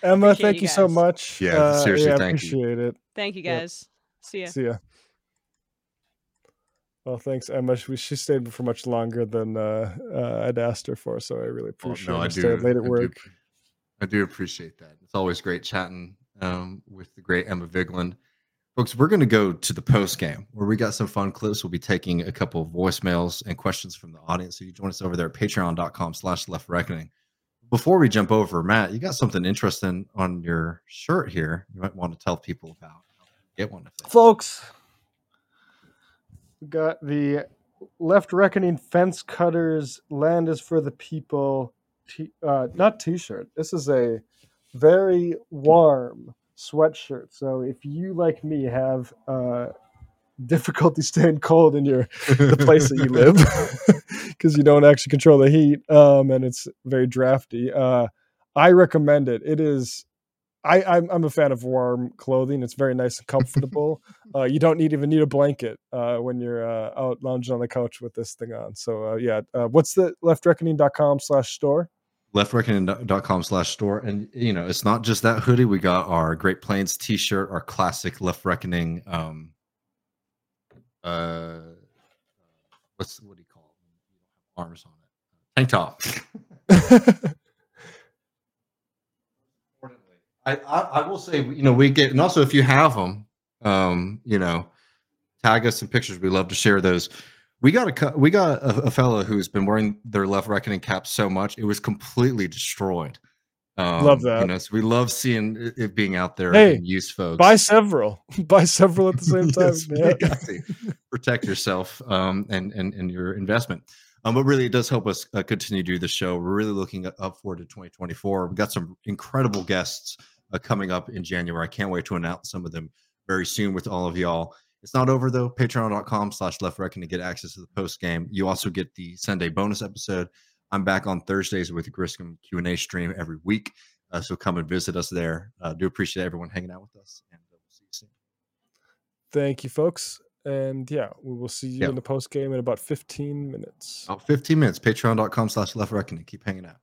Emma, Appreciate thank you you so much. Yeah, Uh, seriously, yeah, I thank you. appreciate it. Thank you Yep. guys. See ya. See ya. Well, thanks, Emma. She, she stayed for much longer than uh, uh, I'd asked her for, so I really Well, appreciate no, I do. late at I work. appre- I do appreciate that. It's always great chatting um, with the great Emma Vigeland. Folks, we're going to go to the post game where we got some fun clips. We'll be taking a couple of voicemails and questions from the audience. So you join us over there at patreon.com slash left reckoning. Before we jump over, Matt, you got something interesting on your shirt here. You might want to tell people about. Get one Folks, we got the Left Reckoning Fence Cutters Land is for the People, t- uh, not t shirt. This is a very warm sweatshirt. So if you, like me, have uh, difficulty staying cold in your the place that you live because you don't actually control the heat um, and it's very drafty. Uh, I recommend it. It is. I, I'm, I'm a fan of warm clothing. It's very nice and comfortable. uh, you don't need even need a blanket uh, when you're uh, out lounging on the couch with this thing on. So uh, yeah, uh, what's the leftreckoning.com slash store? leftreckoning.com slash store. And you know it's not just that hoodie. We got our great plains t-shirt our classic left reckoning um uh what's what do you call it? Arms on it. Tank top. I, I i will say you know we get and also if you have them um you know tag us some pictures. We love to share those we got a we got a, a fellow who's been wearing their left reckoning cap so much it was completely destroyed. Um, Love that. You know, so we love seeing it, it being out there Hey, and use folks. Buy several. Buy several at the same time. Yes, man. you protect yourself um, and, and and your investment. Um, but really, it does help us uh, continue to do the show. We're really looking up forward to 2024. We've got some incredible guests uh, coming up in January. I can't wait to announce some of them very soon with all of y'all. It's not over though. Patreon.com slash left reckon to get access to the post game. You also get the Sunday bonus episode. I'm back on Thursdays with the Griscom Q&A stream every week. Uh, so come and visit us there. Uh, do appreciate everyone hanging out with us. And uh, we'll see you soon. Thank you, folks. And yeah, we will see you Yeah. in the post game in about 15 minutes. About 15 minutes. Patreon.com slash left reckoning. Keep hanging out.